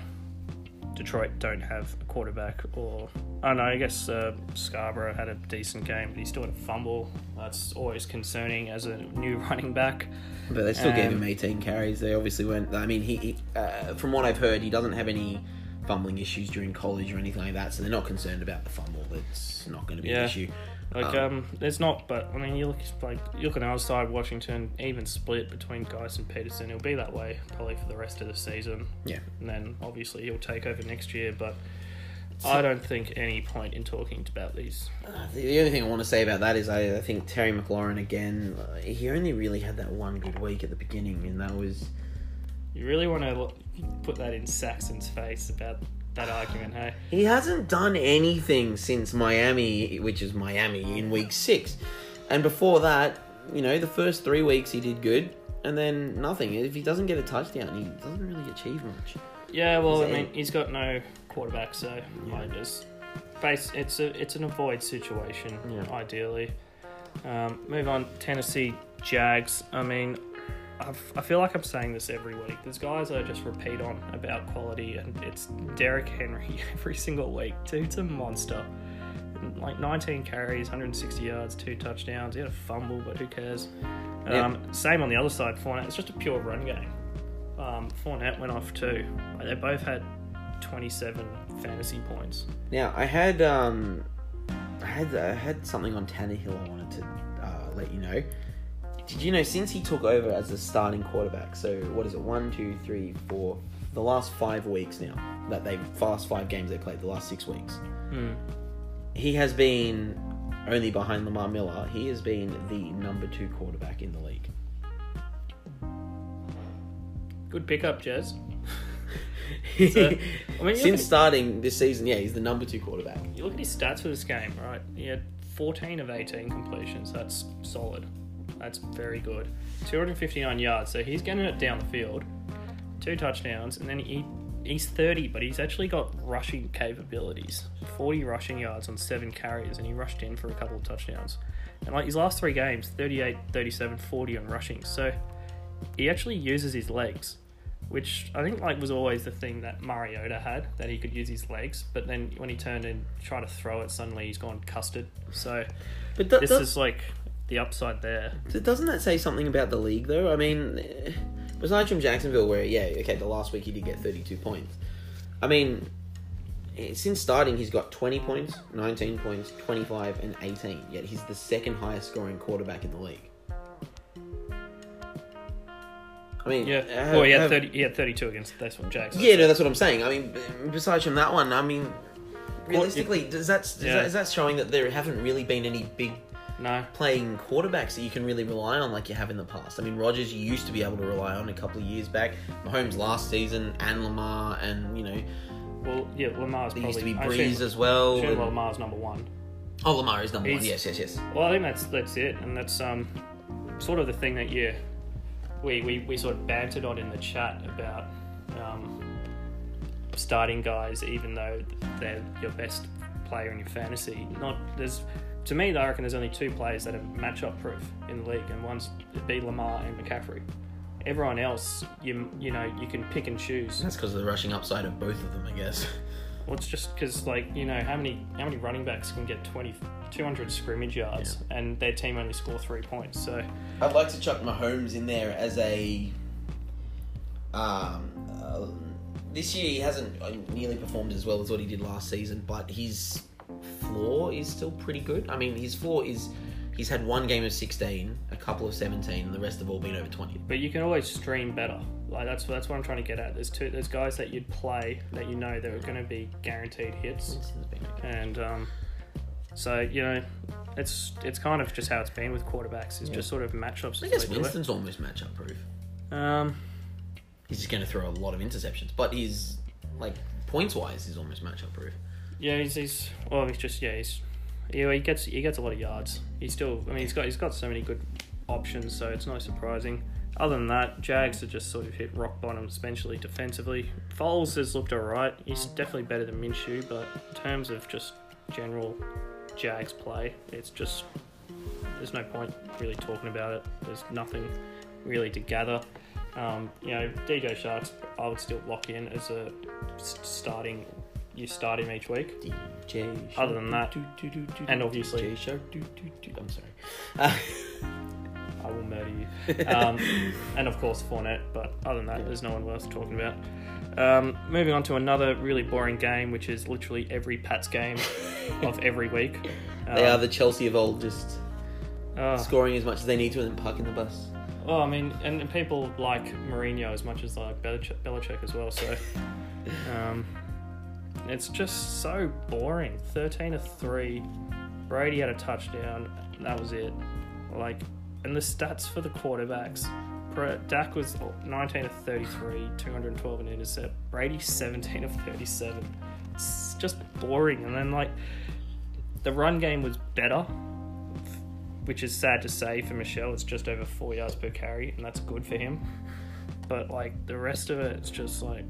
Detroit don't have a quarterback, or I don't know. I guess uh, Scarbrough had a decent game, but he still had a fumble. That's always concerning as a new *laughs* running back. But they still gave him 18 carries. They obviously weren't. I mean, he, he uh, from what I've heard, he doesn't have any fumbling issues during college or anything like that. So they're not concerned about the fumble. That's not going to be Yeah. an issue. Like, Um, um, there's not, but I mean, you look like you look on other side, Washington, even split between Guice and Peterson. It'll be that way probably for the rest of the season, Yeah. and then obviously he'll take over next year. But I don't think any point in talking about these. The, the only thing I want to say about that is I, I think Terry McLaurin again. uh, He only really had that one good week at the beginning, and that was You really want to put that in Saxon's face about that argument, hey? He hasn't done anything since Miami, which is Miami in week six. And before that, you know, the first three weeks he did good, and then nothing. If he doesn't get a touchdown, he doesn't really achieve much. Yeah, well, I Is it- mean, he's got no quarterback, so I just base. It's a it's an avoid situation, Yeah. ideally. Um, move on, Tennessee Jags. I mean, I've, I feel like I'm saying this every week. There's guys I just repeat on about quality, and it's Derrick Henry *laughs* every single week. Dude's a monster. Like 19 carries, 160 yards, two touchdowns. He had a fumble, but who cares? Yeah. Um, same on the other side, Fournette. It's just a pure run game. Um, Fournette went off too. Like, they both had 27 fantasy points. Now, I had um, I had I had something on Tannehill I wanted to uh, let you know. Did you know since he took over as the starting quarterback? So what is it? One, two, three, four. The last five weeks now that they last five games they played. The last six weeks. Hmm. he has been only behind Lamar Miller. He has been the number two quarterback in the league. Good pickup, Jez. *laughs* So, I mean, Since at, starting this season, yeah, he's the number two quarterback. you look at his stats for this game, right? He had 14 of 18 completions. That's solid. That's very good. 259 yards. So he's getting it down the field. Two touchdowns, and then he he's 30, but he's actually got rushing capabilities. 40 rushing yards on seven carries, and he rushed in for a couple of touchdowns. And like his last three games, 38, 37, 40 on rushing. So he actually uses his legs, which I think like was always the thing that Mariota had that he could use his legs. But then when he turned and tried to throw it, suddenly he's gone custard. So But th- this th- is like the upside there. doesn't that say something about the league, though? I mean, Besides from Jacksonville, where yeah, okay, the last week he did get 32 points. I mean, eh, since starting, he's got 20 points, 19 points, 25, and 18. Yet he's the second highest scoring quarterback in the league. I mean, Yeah. well, he had have- thirty. He had thirty-two against that's what Jags. Yeah, no, that's what I'm saying. I mean, besides from that one, I mean, realistically, does that, does Yeah. that is that showing that there haven't really been any big No. playing quarterbacks that you can really rely on like you have in the past? I mean, Rodgers you used to be able to rely on a couple of years back. Mahomes last season and Lamar, and you know Well, yeah. Lamar's there probably. used to be Brees assume- as well. and- Lamar's number one. oh, Lamar is number one. Yes, yes, yes. Well, I think that's that's it, and that's um sort of the thing that you we we, we sort of bantered on in the chat about um, starting guys, even though they're your best player in your fantasy. Not there's to me, I reckon there's only two players that are matchup proof in the league, and one's be Lamar and McCaffrey. Everyone else, you you know, you can pick and choose. That's because of the rushing upside of both of them, I guess. Well, it's just because, like, you know, how many how many running backs can get 20, 200 scrimmage yards, and their team only score three points. So I'd like to chuck Mahomes in there as a. Um, uh, this year he hasn't uh, nearly performed as well as what he did last season, but his floor is still pretty good. I mean, his floor is he's had one game of sixteen, a couple of seventeen, and the rest have all been over twenty. But you can always stream better. Like that's that's what I'm trying to get at. There's two there's guys that you'd play that you know that are going to be guaranteed hits, It's been okay. and um, so you know, it's it's kind of just how it's been with quarterbacks. It's Yeah. just sort of matchups. I guess the way to do Winston's almost matchup proof. Um, He's just going to throw a lot of interceptions, but he's like points wise, he's almost matchup proof. Yeah, he's, he's well, he's just yeah, he's yeah, he gets he gets a lot of yards. He's still, I mean, he's got he's got so many good options, so it's not surprising. Other than that, Jags have just sort of hit rock bottom, especially defensively. Foles has looked alright. He's definitely better than Minshew, but in terms of just general Jags play, it's just there's no point really talking about it. There's nothing really to gather. Um, you know, DJ Sharks, I would still lock in as a starting. You start him each week. DJ Other than that, and obviously- DJ Shark. I'm sorry. Uh, *laughs* I will murder you. Um, and of course Fournette, but other than that, there's no one worth talking about. Um, moving on to another really boring game, which is literally every Pats game of *laughs* every week. they Um, are the Chelsea of old, just oh, scoring as much as they need to and then parking the bus. well, I mean, and, and people like Mourinho as much as they like Belichick, Belichick as well. So *laughs* um, it's just so boring. Thirteen to three. Brady had a touchdown. That was it. Like, and the stats for the quarterbacks. Dak was 19 of 33, 212 and intercept. Brady 17 of 37. It's just boring. And then like the run game was better, which is sad to say for Michel. It's just over four yards per carry, and that's good for him. But like the rest of it, it's just like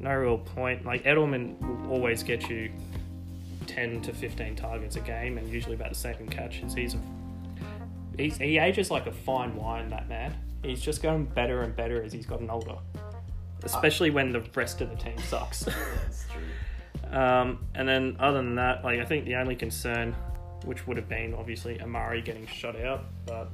no real point. Like Edelman will always get you 10 to 15 targets a game, and usually about the same in catches. He's a he's, he ages like a fine wine, that man. He's just gotten better and better as he's gotten older, especially when the rest of the team sucks. *laughs* That's true. um, and then, other than that, like I think the only concern, which would have been obviously Amari getting shut out, but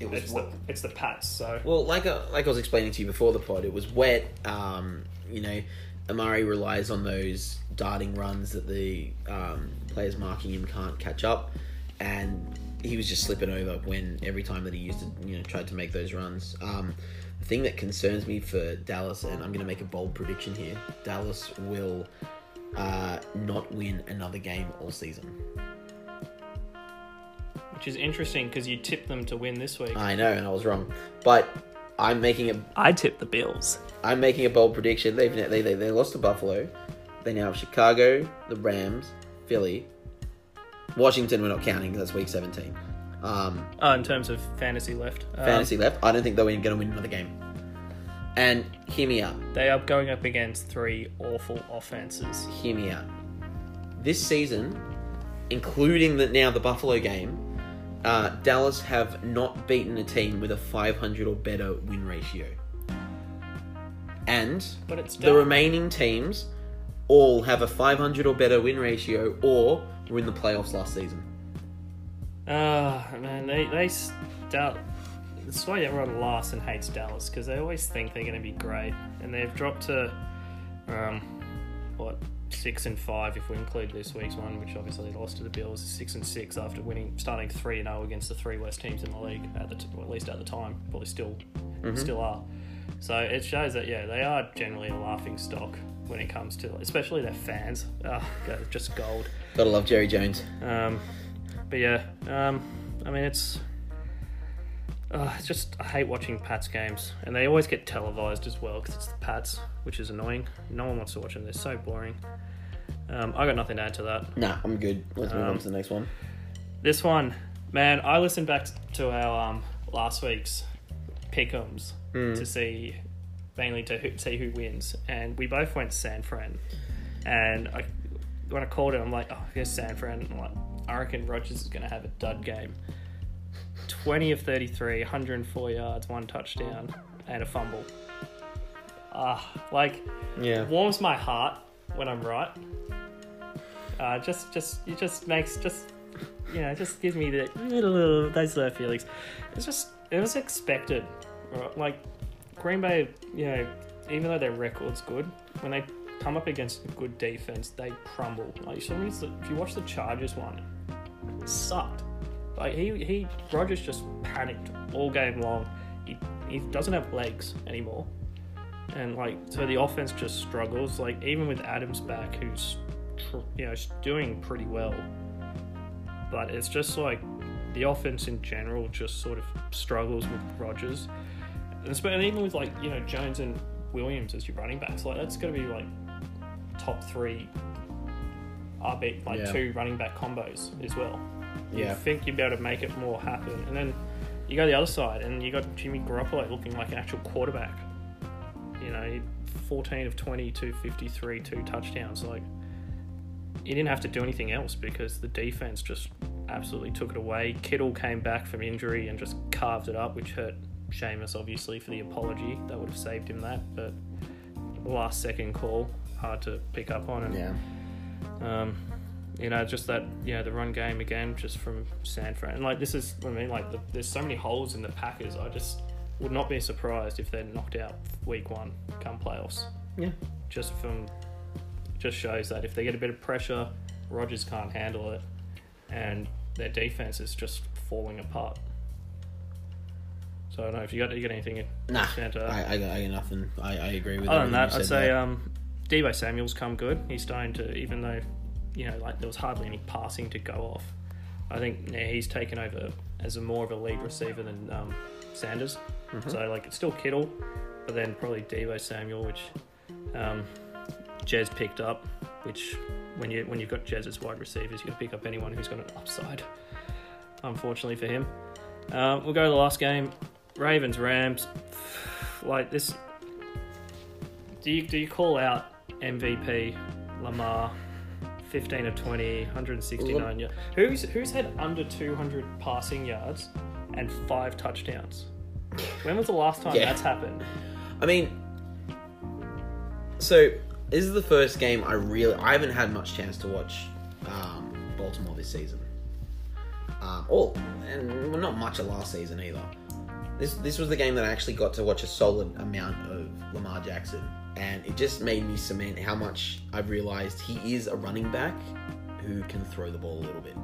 It was it's the it's the Pats, so Well, like uh, like I was explaining to you before the pod, it was wet. Um, you know, Amari relies on those darting runs that the um, players marking him can't catch up, and he was just slipping over when every time that he used to, you know, tried to make those runs. Um, the thing that concerns me for Dallas, and I'm going to make a bold prediction here: Dallas will uh, not win another game all season. which is interesting because you tipped them to win this week. I know, and I was wrong, but I'm making a I tipped the Bills. I'm making a bold prediction. They've they, they, they lost to Buffalo. They now have Chicago, the Rams, Philly, Washington. We're not counting 'cause that's week 17. Um, Uh, in terms of fantasy left, Um, fantasy left. I don't think they're going to win another game. And hear me out. they are going up against three awful offenses. Hear me out. This season, including the now the Buffalo game, uh, Dallas have not beaten a team with a 500 or better win ratio. And the remaining teams all have a 500 or better win ratio or were in the playoffs last season. Ah, man, they they start. that's why everyone laughs and hates Dallas because they always think they're going to be great, and they've dropped to um, what six and five if we include this week's one, which obviously lost to the Bills, six and six after winning, starting three and zero against the three worst teams in the league at the t- at least at the time, probably still still are. So it shows that yeah, they are generally a laughing stock when it comes to, especially their fans. Oh, just gold. Gotta love Jerry Jones. Um, but yeah, um, I mean it's. Uh, it's just I hate watching Pats games, and they always get televised as well because it's the Pats, which is annoying. No one wants to watch them; they're so boring. Um, I got nothing to add to that. Nah, I'm good. Let's move on Um, to the next one. This one, man, I listened back to our um, last week's pickums to see mainly to who, see who wins, and we both went San Fran. And I, when I called it, I'm like, oh, here's San Fran. I'm like, I reckon Rodgers is going to have a dud game. 20 of 33, 104 yards, one touchdown, and a fumble. Ah, like Yeah. warms my heart when I'm right. Uh, just, just, it just makes, just, you know, just gives me the little those little feelings. It's just, it was expected. right? Like Green Bay, you know, even though their record's good, when they come up against a good defense, they crumble. Like that if you watch the Chargers one, it sucked. Like he, he, Rodgers just panicked all game long. He, he doesn't have legs anymore and like so the offense just struggles. Like even with adams back who's tr- you know doing pretty well but it's just like the offense in general just sort of struggles with rodgers and even with like you know jones and williams as your running backs like that's going to be like top three RB, like Yeah. two running back combos as well. You Yeah. think you'd be able to make it more happen. And then you go the other side and you got jimmy garoppolo looking like an actual quarterback you know, 14 of 20, 253, two touchdowns. Like, he didn't have to do anything else because the defense just absolutely took it away. Kittle came back from injury and just carved it up, which hurt Seamus, obviously, for the apology. That would have saved him that, but last second call, hard to pick up on. And, Yeah. um, you know, just that, you know, the run game again, just from San Fran. And, like, this is, I mean, like, the, there's so many holes in the Packers. I just would not be surprised if they're knocked out week one come playoffs. Yeah. Just from, just shows that if they get a bit of pressure, Rodgers can't handle it, and their defense is just falling apart. So I don't know if you got you got anything. Nah, to add to that? I, I, got, I got nothing. I, I agree with Other than that, I'd say there. um, Deebo Samuel's come good. He's starting to, even though, you know, like there was hardly any passing to go off. I think yeah, he's taken over as a more of a lead receiver than um, Sanders. Mm-hmm. So like it's still Kittle, but then probably Deebo Samuel, which um, Jez picked up. Which when you when you've got Jez as wide receivers, you can pick up anyone who's got an upside. Unfortunately for him, um, we'll go to the last game. Ravens Rams. *sighs* Like this, do you do you call out MVP Lamar? 15 of 20, 169 yards. Who's who's had under 200 passing yards and five touchdowns? When was the last time Yeah. that's happened? I mean, so this is the first game I really I haven't had much chance to watch um, Baltimore this season. Um, all and well, not much of last season either. This this was the game that I actually got to watch a solid amount of Lamar Jackson, and it just made me cement how much I've realized he is a running back who can throw the ball a little bit.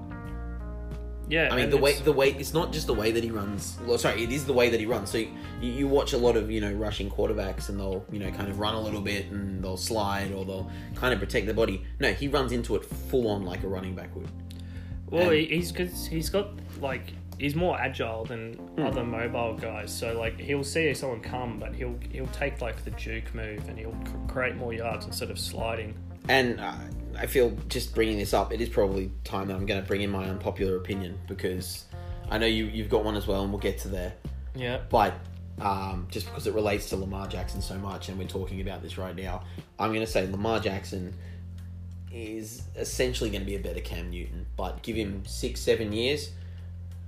Yeah, I mean, and the way it's- the way it's not just the way that he runs. Well, sorry, it is the way that he runs. So you, you watch a lot of you know rushing quarterbacks, and they'll you know kind of run a little bit, and they'll slide, or they'll kind of protect their body. No, he runs into it full on like a running back would. Well, And- he, he's cause he's got like he's more agile than Hmm. other mobile guys. So like he'll see someone come, but he'll he'll take like the juke move and he'll c- create more yards instead of sliding. And uh, I feel just bringing this up, it is probably time that I'm going to bring in my unpopular opinion because I know you you've got one as well, and we'll get to there. Yeah, But um, just because it relates to Lamar Jackson so much, and we're talking about this right now, I'm going to say Lamar Jackson is essentially going to be a better Cam Newton. But give him six, seven years,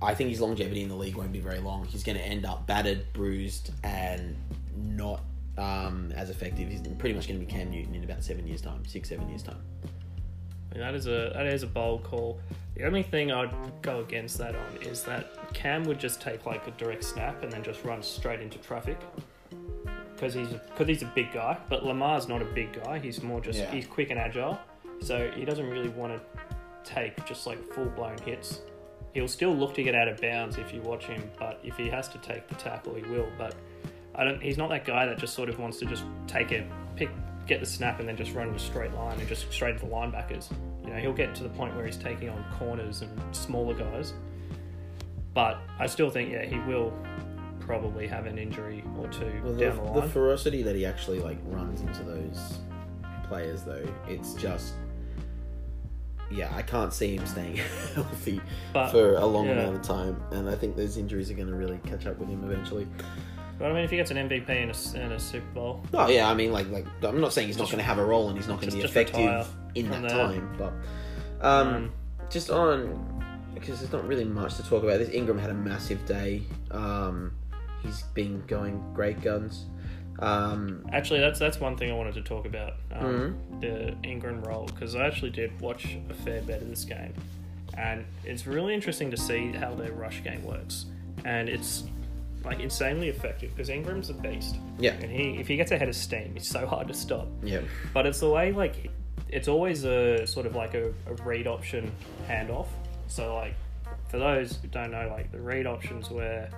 I think his longevity in the league won't be very long. He's going to end up battered, bruised, and not um, as effective. He's pretty much going to be Cam Newton in about seven years' time, six, seven years' time. That is a that is a bold call. The only thing I'd go against that on is that Cam would just take like a direct snap and then just run straight into traffic because he's because he's a big guy. But Lamar's not a big guy. He's more just Yeah. he's quick and agile, so he doesn't really want to take just like full blown hits. He'll still look to get out of bounds if you watch him, but if he has to take the tackle, he will. But I don't. He's not that guy that just sort of wants to just take it, pick, get the snap, and then just run in a straight line and just straight to the linebackers. You know, he'll get to the point where he's taking on corners and smaller guys. But I still think, yeah, he will probably have an injury or two Well, the, down the the ferocity that he actually like runs into those players, though, it's just. Yeah, I can't see him staying *laughs* healthy But- for a long yeah. amount of time, and I think those injuries are going to really catch up with him eventually. But I mean, if he gets an MVP in a, in a Super Bowl, Oh yeah, I mean, like, like I'm not saying he's not going to have a role and he's not going to be just retire effective in that there. time, but um, Um, just on because there's not really much to talk about. This Ingram had a massive day. Um, he's been going great guns. Um, Actually, that's that's one thing I wanted to talk about um, Mm-hmm. the Ingram role because I actually did watch a fair bit of this game, and it's really interesting to see how their rush game works, and it's like insanely effective because Ingram's a beast, yeah, and he if he gets ahead of steam, it's so hard to stop. yeah, But it's the way like it's always a sort of like a, a read option handoff. So like for those who don't know, like the read options where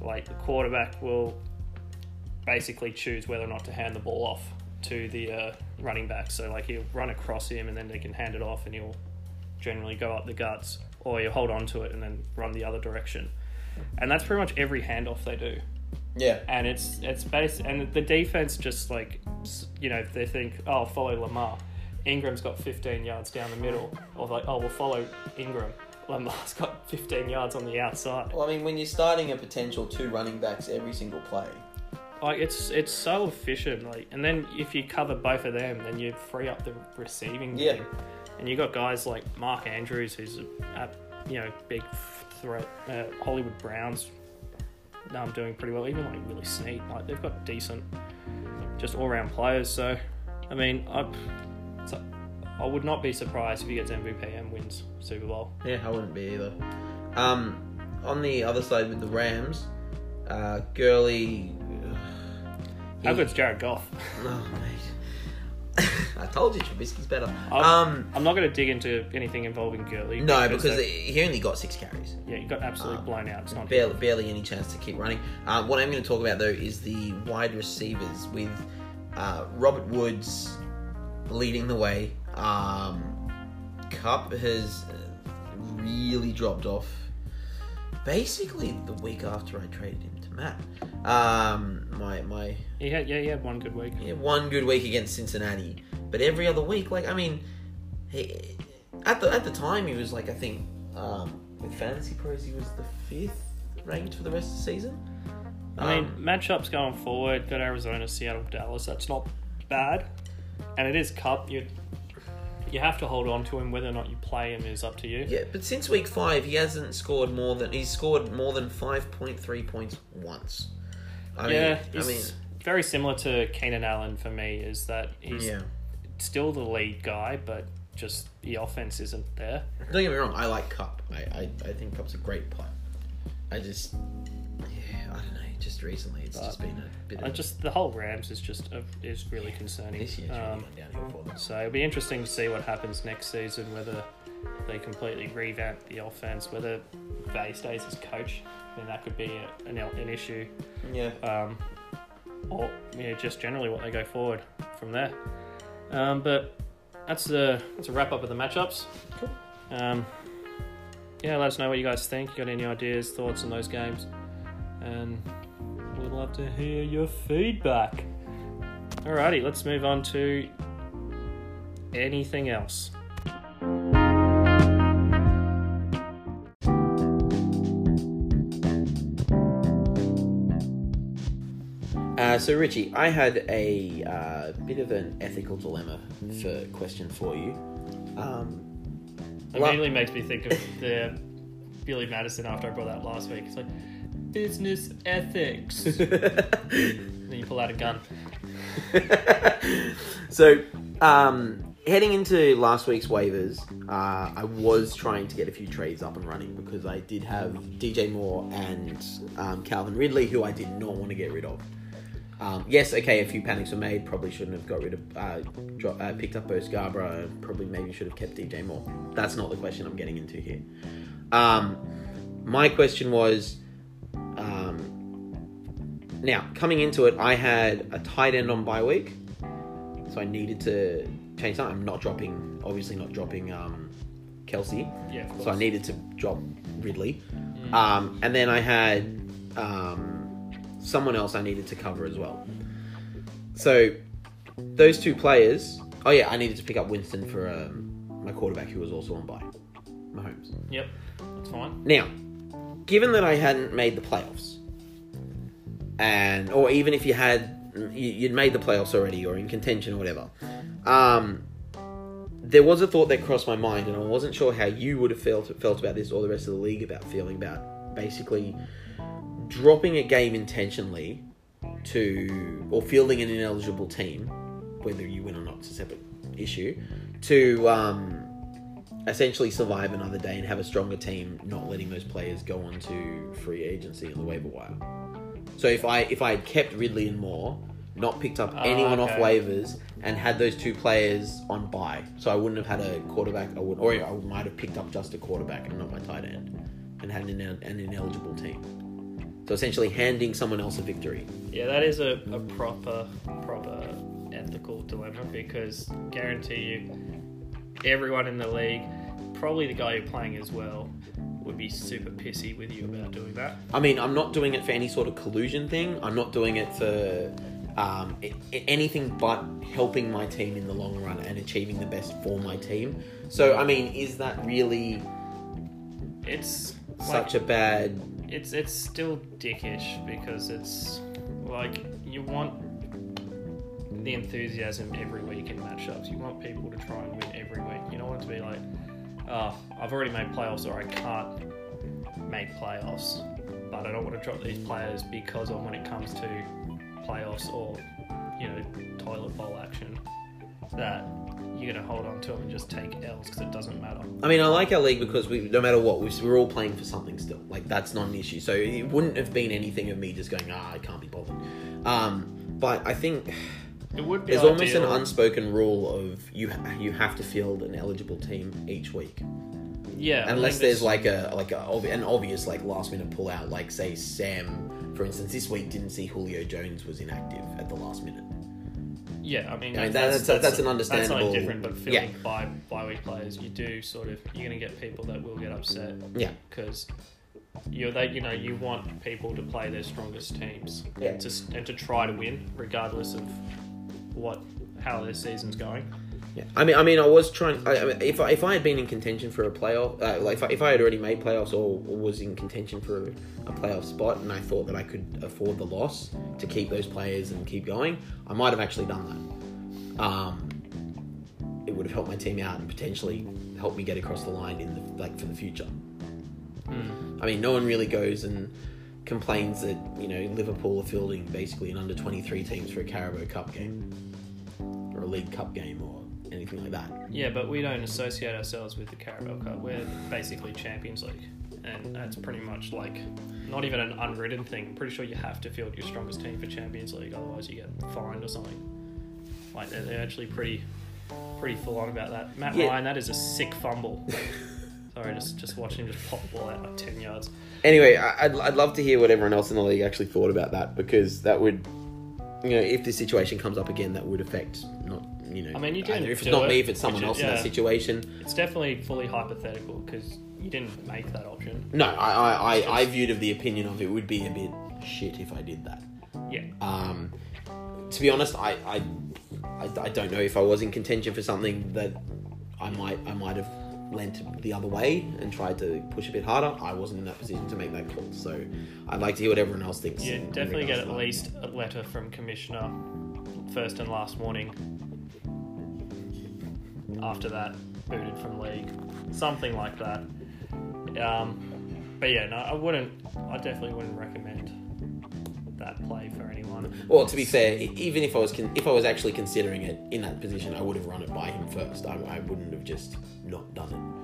like the quarterback will basically choose whether or not to hand the ball off to the uh, running back. So like he'll run across him and then they can hand it off and he'll generally go up the guts or you hold on to it and then run the other direction. And that's pretty much every handoff they do yeah, and it's it's based and the defense just like you know they think oh follow Lamar, Ingram's got 15 yards down the middle, or like oh we'll follow Ingram, Lamar's got 15 yards on the outside. Well, I mean, when you're starting a potential two running backs every single play, Like it's it's so efficient. Like and then if you cover both of them, then you free up the receiving Yeah. game, and you got guys like Mark Andrews who's a, a you know big threat. Uh, Hollywood Browns. um, doing pretty well. Even like Willie Snead, like they've got decent, just all round players. So, I mean, I, I would not be surprised if he gets MVP and wins Super Bowl. yeah, I wouldn't be either. Um, on the other side with the Rams, uh, Gurley. How he- good's Jared Goff? Oh, mate. I told you Trubisky's better. I'm, Um, I'm not going to dig into anything involving Gurley. no, because they- he only got six carries. yeah, he got absolutely um, blown out. It's not Barely, barely any chance to keep running. Uh, what I'm going to talk about though is the wide receivers with uh, Robert Woods leading the way. Um, Kupp has really dropped off. Basically, the week after I traded him to Matt, um, my my He had yeah, he had one good week. he had one good week against Cincinnati, but every other week, like I mean, he, at the at the time he was like I think um, with fantasy pros he was the fifth ranked for the rest of the season. I mean, Um, matchups going forward, got Arizona, Seattle, Dallas. That's not bad, and it is Kupp. You you have to hold on to him. Whether or not you play him is up to you. yeah, but since week five he hasn't scored more than he's scored more than five point three points once. I yeah, mean, I mean, very similar to Keenan Allen for me. Is that he's yeah. Still the lead guy, but just the offense isn't there. Don't get me wrong, I like Kupp. I, I, I think Kupp's a great player. I just, yeah, I don't know. Just recently, it's just been a bit I of just the whole Rams is just a, is really concerning. this year's really Um, gone downhill for them. So it'll be interesting to see what happens next season, whether they completely revamp the offense, whether Vay stays as coach, then that could be a, an, an issue, Yeah. um, or yeah, just generally what they go forward from there. Um, but that's a that's a wrap up of the matchups. Cool. Um, yeah, let us know what you guys think. You got any ideas, thoughts on those games, and we'd love to hear your feedback. Alrighty, let's move on to anything else. Uh, so, Richie, I had a uh, bit of an ethical dilemma for question for you. Um, It Well- immediately makes me think of the Billy Madison after I brought that last week. It's like business ethics. *laughs* then you pull out a gun. *laughs* so, um, heading into last week's waivers, uh, I was trying to get a few trades up and running because I did have DJ Moore and um, Calvin Ridley, who I did not want to get rid of. Um, yes, okay, a few panics were made. Probably shouldn't have got rid of, uh, uh, picked up Bo Scarbrough. Probably maybe should have kept DJ Moore. That's not the question I'm getting into here. Um, my question was, um, now coming into it, I had a tight end on bye week, so I needed to change something. I'm not dropping, obviously not dropping um, Kelce. Yeah, of So I needed to drop Ridley. Um, and then I had um, someone else I needed to cover as well. So those two players. Oh yeah, I needed to pick up Winston for um, my quarterback who was also on bye, Mahomes. Yep, that's fine. Now, given that I hadn't made the playoffs, and or even if you had, you- you'd made the playoffs already or in contention or whatever, um, there was a thought that crossed my mind, and I wasn't sure how you would have felt felt about this or the rest of the league about feeling about basically dropping a game intentionally to or fielding an ineligible team, whether you win or not, it's a separate issue, to um, essentially survive another day and have a stronger team, not letting those players go on to free agency on the waiver wire. So if I if I had kept Ridley and Moore, not picked up Oh, anyone off waivers, and had those two players on buy, so I wouldn't have had a quarterback. I would, or I might have picked up just a quarterback and not my tight end, and had an, an ineligible team. So essentially, handing someone else a victory. Yeah, that is a, a proper, proper ethical dilemma because guarantee you, everyone in the league, probably the guy you're playing as well, would be super pissy with you about doing that. I mean, I'm not doing it for any sort of collusion thing. I'm not doing it for um, i- i- anything but helping my team in the long run and achieving the best for my team. So, I mean, is that really It's such a bad? It's it's still dickish because it's like you want the enthusiasm every week in matchups. You want people to try and win every week. You don't want to be like, oh, I've already made playoffs or I can't make playoffs, but I don't want to drop these players because of when it comes to playoffs or you know toilet bowl action that you're gonna hold on to them and just take L's because it doesn't matter. I mean, I like our league because we, no matter what, we- we're all playing for something still. Like that's not an issue. So it wouldn't have been anything of me just going, ah, I can't be bothered. Um, but I think It would be there's almost an unspoken rule of you you have to field an eligible team each week. yeah, unless there's it's- like a like a, an obvious like last minute pull out like say sam for instance this week didn't see julio jones was inactive at the last minute Yeah, I mean, I mean, that- that's- that's an That's understandable- something different, but yeah. fielding by by week players, you do sort of you're going to get people that will get upset yeah because you're they you know you want people to play their strongest teams Yeah. and to and to try to win regardless of what how their season's going. Yeah. I mean i mean i was trying I, I mean, if, I, if i had been in contention for a playoff uh, like if I, if I had already made playoffs or was in contention for a playoff spot and i thought that i could afford the loss to keep those players and keep going i might have actually done that. Um it would have helped my team out and potentially helped me get across the line in the like for the future. I mean, no one really goes and complains that you know Liverpool are fielding basically an under twenty three teams for a Carabao Cup game or a League Cup game or anything like that. Yeah, but we don't associate ourselves with the Carabao Cup. We're basically Champions League, and that's pretty much like not even an unwritten thing. I'm pretty sure you have to field your strongest team for Champions League, otherwise you get fined or something. Like they're, they're actually pretty pretty full on about that. Matt Yeah. Ryan, that is a sick fumble. *laughs* Sorry, just just watching him just pop the ball out like ten yards. Anyway, I- I'd, I'd love to hear what everyone else in the league actually thought about that because that would, you know, if this situation comes up again, that would affect not you know. I mean, you didn't if it's not it, me, if it's someone else is- in that situation. It's definitely fully hypothetical because you didn't make that option. No, I I, I, I viewed of the opinion of it would be a bit shit if I did that. Yeah, Um, to be honest, I, I, I, I don't know if I was in contention for something that I might I might have lent the other way and tried to push a bit harder. I wasn't in that position to make that call, so I'd like to hear what everyone else thinks. in definitely get at least a letter from Commissioner first and last warning. After that, booted from league, something like that. Um, but yeah, no, I wouldn't. I definitely wouldn't recommend that play for anyone. Well, to be fair, even if I was con- if I was actually considering it in that position, I would have run it by him first. I, I wouldn't have just not done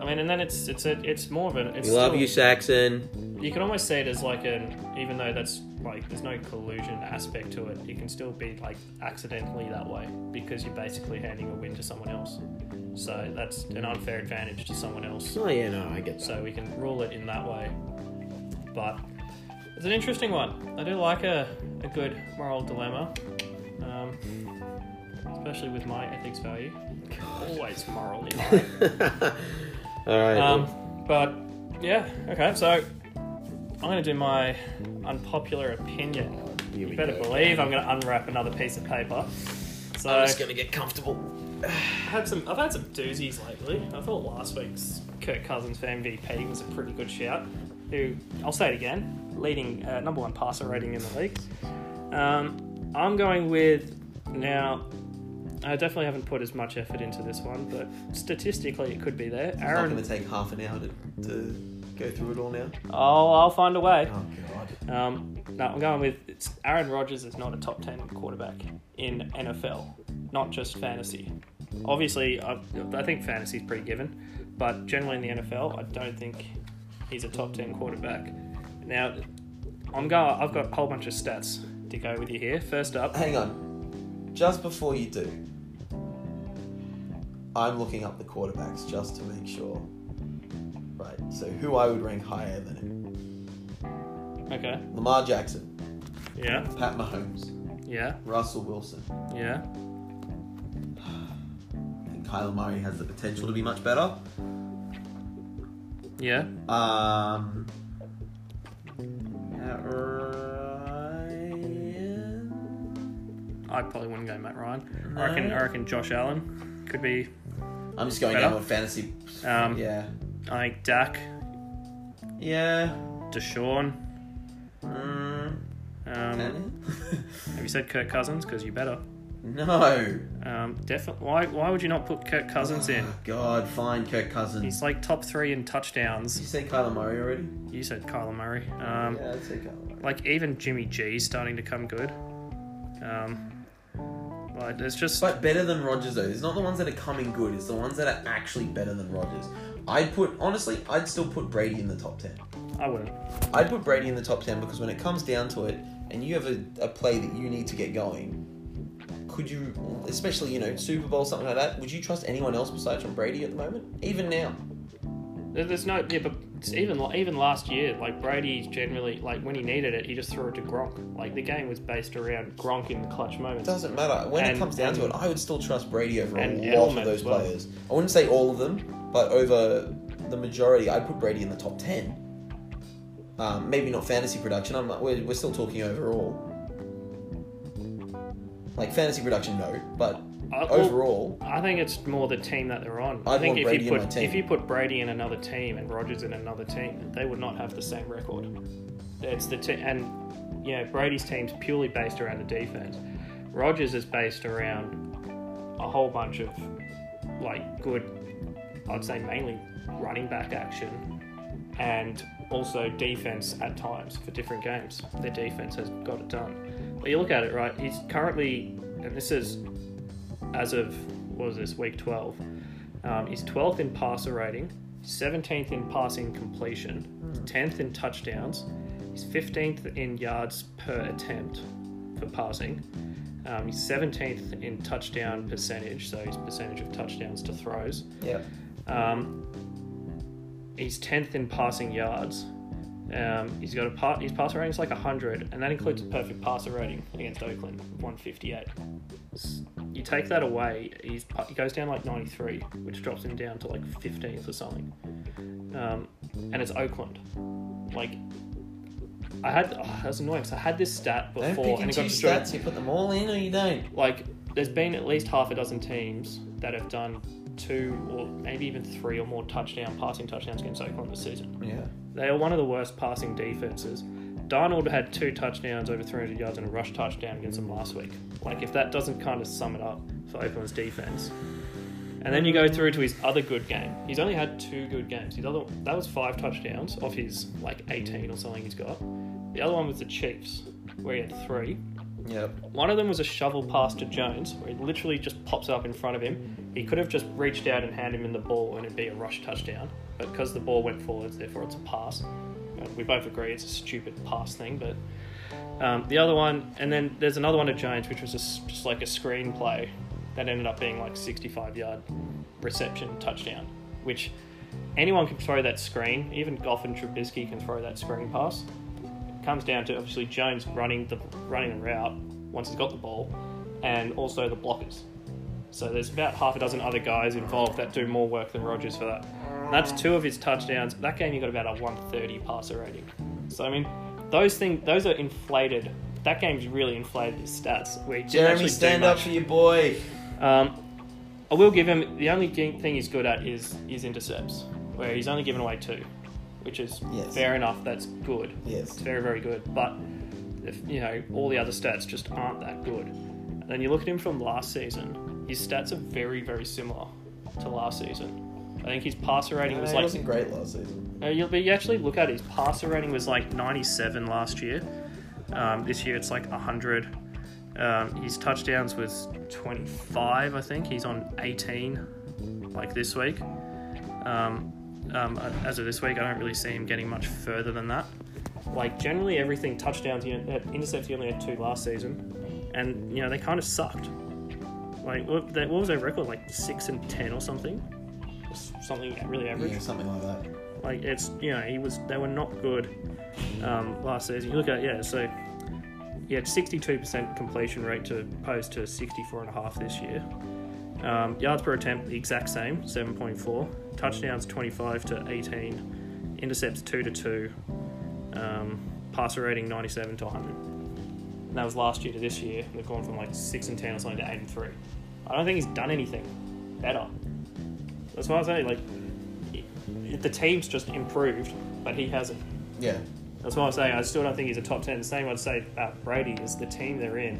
I mean, and then it's it's a, it's more of a. it. It's We love still- you, Saxon. You can almost say it as like an, even though that's like there's no collusion aspect to it, you can still be like accidentally that way because you're basically handing a win to someone else. So that's an unfair advantage to someone else. Oh yeah, no, I get that. So we can rule it in that way. But it's an interesting one. I do like a, a good moral dilemma, um, especially with my ethics value. Always morally *laughs* right. All right. Um, but yeah, okay. So I'm going to do my unpopular opinion. Here You better go. believe I'm going to unwrap another piece of paper. So I'm just gonna get comfortable. I've had some. I've had some doozies lately. I thought last week's Kirk Cousins for MVP was a pretty good shout. Who I'll say it again, leading uh, number one passer rating in the league. Um, I'm going with now. I definitely haven't put as much effort into this one, but statistically it could be there. It's not Aaron, gonna take half an hour to, to go through it all now. oh, I'll find a way. Oh god. Um, no, I'm going with it's Aaron Rodgers is not a top 10 quarterback in NFL, not just fantasy. Obviously, I, I think fantasy is pretty given, but generally in the NFL, I don't think he's a top 10 quarterback. Now, I'm going. I've got a whole bunch of stats to go with you here. First up, Hang on. Just before you do, I'm looking up the quarterbacks just to make sure. Right. So who I would rank higher than him? okay, Lamar Jackson, yeah, Pat Mahomes, yeah, Russell Wilson. yeah, I think Kyler Murray has the potential to be much better. yeah. Um. Matt I probably wouldn't go Matt Ryan. I reckon. I reckon Josh Allen could be. I'm just going Better? down with fantasy. Um, yeah. I think Dak, Yeah. Deshaun. Mm, Um, *laughs* have you said Kirk Cousins? Because you better. no. Um, definitely. Why? Why would you not put Kirk Cousins in? God, fine, Kirk Cousins. He's like top three in touchdowns. you said say Kyler Murray already? You said Kyler Murray. Um, yeah, I'd say Kyler Murray. like even Jimmy G's starting to come good. Um, like there's just But better than Rodgers though. It's not the ones that are coming good. It's the ones that are actually better than Rodgers. I'd put honestly, I'd still put Brady in the top ten. I wouldn't. I'd put Brady in the top 10 because when it comes down to it, and you have a, a play that you need to get going, could you, especially, you know, Super Bowl, something like that, would you trust anyone else besides from Brady at the moment? Even now? There- There's no yeah, but even even last year, like Brady generally like when he needed it, he just threw it to Gronk. Like the game was based around Gronk in the clutch It moments. doesn't matter. When it comes down to it, I would still trust Brady over a lot Edelman of those well. players. I wouldn't say all of them, but over the majority, I'd put Brady in the top 10. Um, maybe not fantasy production. I'm not, we're, we're still talking overall. Like fantasy production, no, but Uh, overall, I think it's more the team that they're on. I I'd think want if Brady you put if you put Brady in another team and Rodgers in another team, they would not have the same record. It's the te- and you know Brady's team's purely based around the defense. Rodgers is based around a whole bunch of like good, I'd say mainly running back action, and also defense at times for different games. Their defense has got it done. But you look at it, right? He's currently, and this is as of what was this week 12 um, he's 12th in passer rating 17th in passing completion 10th in touchdowns he's 15th in yards per attempt for passing um, he's 17th in touchdown percentage so his percentage of touchdowns to throws yeah. um, he's 10th in passing yards. Um, he's got a part. His passer rating is like 100, and that includes a perfect passer rating against Oakland, 158. You take that away, he's he goes down like 93, which drops him down to like 15th or something. Um, and it's Oakland. Like, I had oh, that's annoying. So I had this stat before Don't pick and and it got stats. You put them all in or you don't. like there's been at least half a dozen teams that have done two or maybe even three or more touchdown passing touchdowns against Oakland this season. Yeah. They are one of the worst passing defenses. Darnold had two touchdowns over 300 yards and a rush touchdown against them last week. Like if that doesn't kind of sum it up for Oakland's defense. And then you go through to his other good game. He's only had two good games. His other that was five touchdowns off his like 18 or something he's got. The other one was the Chiefs. where he had three. Yep. One of them was a shovel pass to Jones, where he literally just pops up in front of him. He could have just reached out and handed him the ball and it'd be a rush touchdown. But because the ball went forwards, therefore it's a pass. Uh, We both agree it's a stupid pass thing, but um, the other one, and then there's another one to Jones, which was just, just like a screen play that ended up being like 65 yard reception touchdown, which anyone can throw that screen. Even Goff and Trubisky can throw that screen pass. Comes down to obviously Jones running the running the route once he's got the ball, and also the blockers. So there's about half a dozen other guys involved that do more work than Rodgers for that. And that's two of his touchdowns. That game he got about a 130 passer rating. So I mean, those things those are inflated. That game's really inflated his stats. Where Jeremy, stand up for your boy. Um, I will give him the only thing he's good at is his intercepts, where he's only given away two, which is Yes. fair enough. That's good. Yes. It's very very good. But if you know all the other stats just aren't that good. And then you look at him from last season. His stats are very very similar to last season. I think his passer rating No, was he like wasn't great last season. uh, you'll be you actually look at it, his passer rating was like 97 last year. Um, this year it's like 100. Um, his touchdowns was 25, I think. He's on 18, like this week. Um, um, as of this week, I don't really see him getting much further than that. Like generally, everything touchdowns, you know, intercepts. He only had two last season, and you know they kind of sucked. Like what, they, what was their record? Like six and ten or something, something really average. Yeah, something like that. Like it's you know he was they were not good um, last season. You look at yeah, so he had sixty two percent completion rate to post to sixty four and a half this year. Um, yards per attempt the exact same, seven point four. Touchdowns twenty five to eighteen. Intercepts two to two. Um, passer rating ninety seven to hundred. And that was last year to this year. They've gone from like six and ten or something to eight and three. I don't think he's done anything better. That's why I say like it- the team's just improved, but he hasn't. Yeah. That's why I'm saying I still don't think he's a top ten. The same I'd say about Brady is the team they're in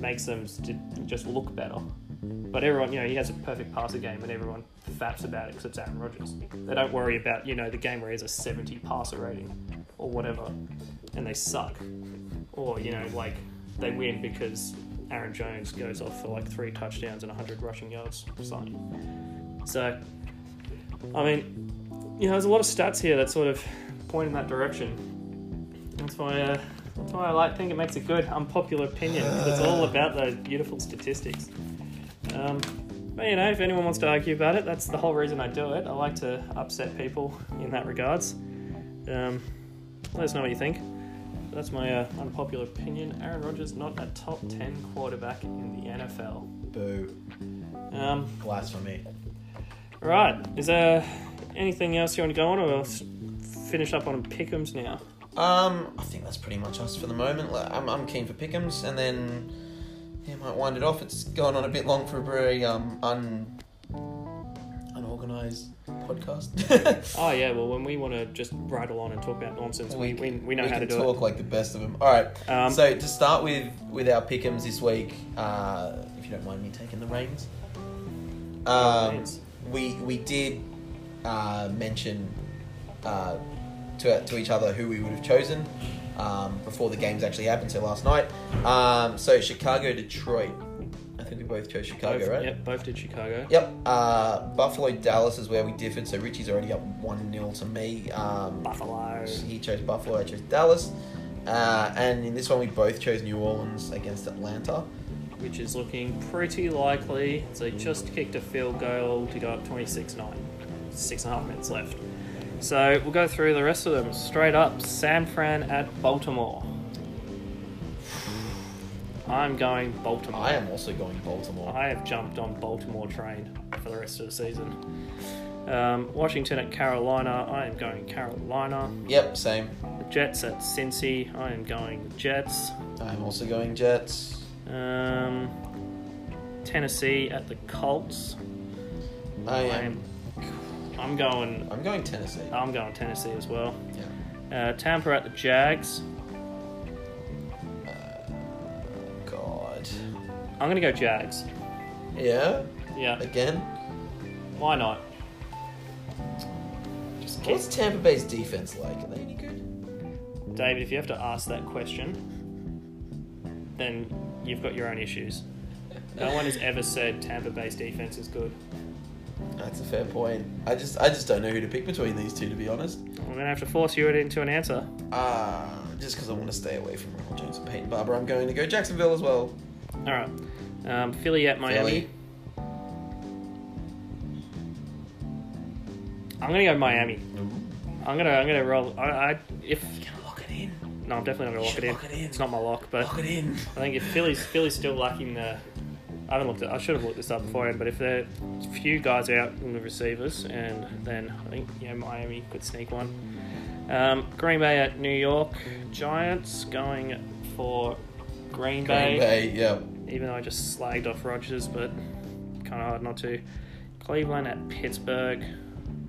makes them st- just look better. But everyone, you know, he has a perfect passer game, and everyone faps about it because it's Aaron Rodgers. They don't worry about you know the game where he has a 70 passer rating or whatever, and they suck, or you know like they win because Aaron Jones goes off for like three touchdowns and 100 rushing yards or something. So, I mean, you know, there's a lot of stats here that sort of point in that direction. That's why, uh, that's why I like think it makes a good unpopular opinion. It's all about those beautiful statistics. Um, but you know, if anyone wants to argue about it, that's the whole reason I do it. I like to upset people in that regards. Um, let us know what you think. That's my uh, unpopular opinion. Aaron Rodgers not a top ten quarterback in the NFL. Boo. Um, Blasphemy. right, is there anything else you want to go on, or we'll finish up on pick'ems now? Um, I think that's pretty much us for the moment. I'm, I'm keen for Pick'ems, and then yeah, might wind it off. It's gone on a bit long for a very um un unorganized podcast. *laughs* Oh yeah, well when we want to just rattle on and talk about nonsense, we, we, we know we how to talk like the best of them. All right. Um, so to start with, with our Pick'ems this week, uh, if you don't mind me taking the reins, um, we we did uh, mention uh, to to each other who we would have chosen um, before the games actually happened. So last night, um, so Chicago, Detroit. I think we both chose Chicago, both, right? Yep, both did Chicago. Yep. Uh, Buffalo, Dallas is where we differed. So Richie's already up one 0 to me. Um, Buffalo. he chose Buffalo. I chose Dallas. Uh, and in this one, we both chose New Orleans against Atlanta. which is looking pretty likely. So just kicked a field goal to go up 26 9. Six and a half minutes left. So we'll go through the rest of them straight up. San Fran at Baltimore. I'm going Baltimore. I am also going Baltimore. I have jumped on Baltimore train for the rest of the season. Um, Washington at Carolina. I am going Carolina. Yep, same. The Jets at Cincy. I am going Jets. I'm also going Jets. Um, Tennessee at the Colts. I I am. I'm going. I'm going Tennessee. I'm going Tennessee as well. Yeah. Uh, Tampa at the Jags. God. I'm gonna go Jags. Yeah. Yeah, Again. why not? Just keep, What's Tampa Bay's defense like? Are they any good? David. If you have to ask that question, then you've got your own issues. No one has ever said Tampa Bay's defense is good. That's a fair point. I just I just don't know who to pick between these two, to be honest. I'm gonna have to force you into an answer. Uh, just because I want to stay away from Ronald Jones and Peyton Barber, I'm going to go Jacksonville as well. All right, um, Philly at Miami. Philly. I'm gonna go Miami. I'm gonna I'm gonna roll. I, I if Gonna lock it in. no, I'm definitely not gonna lock it in. lock it in. It's not my lock, but Lock it in. I think if Philly's Philly's still lacking the. I haven't looked at. I should have looked this up beforehand, but if there are a few guys out in the receivers, and then I think yeah Miami could sneak one. Um, Green Bay at New York Giants going for Green, Green Bay, yeah. even though I just slagged off Rodgers, but kind of hard not to. Cleveland at Pittsburgh.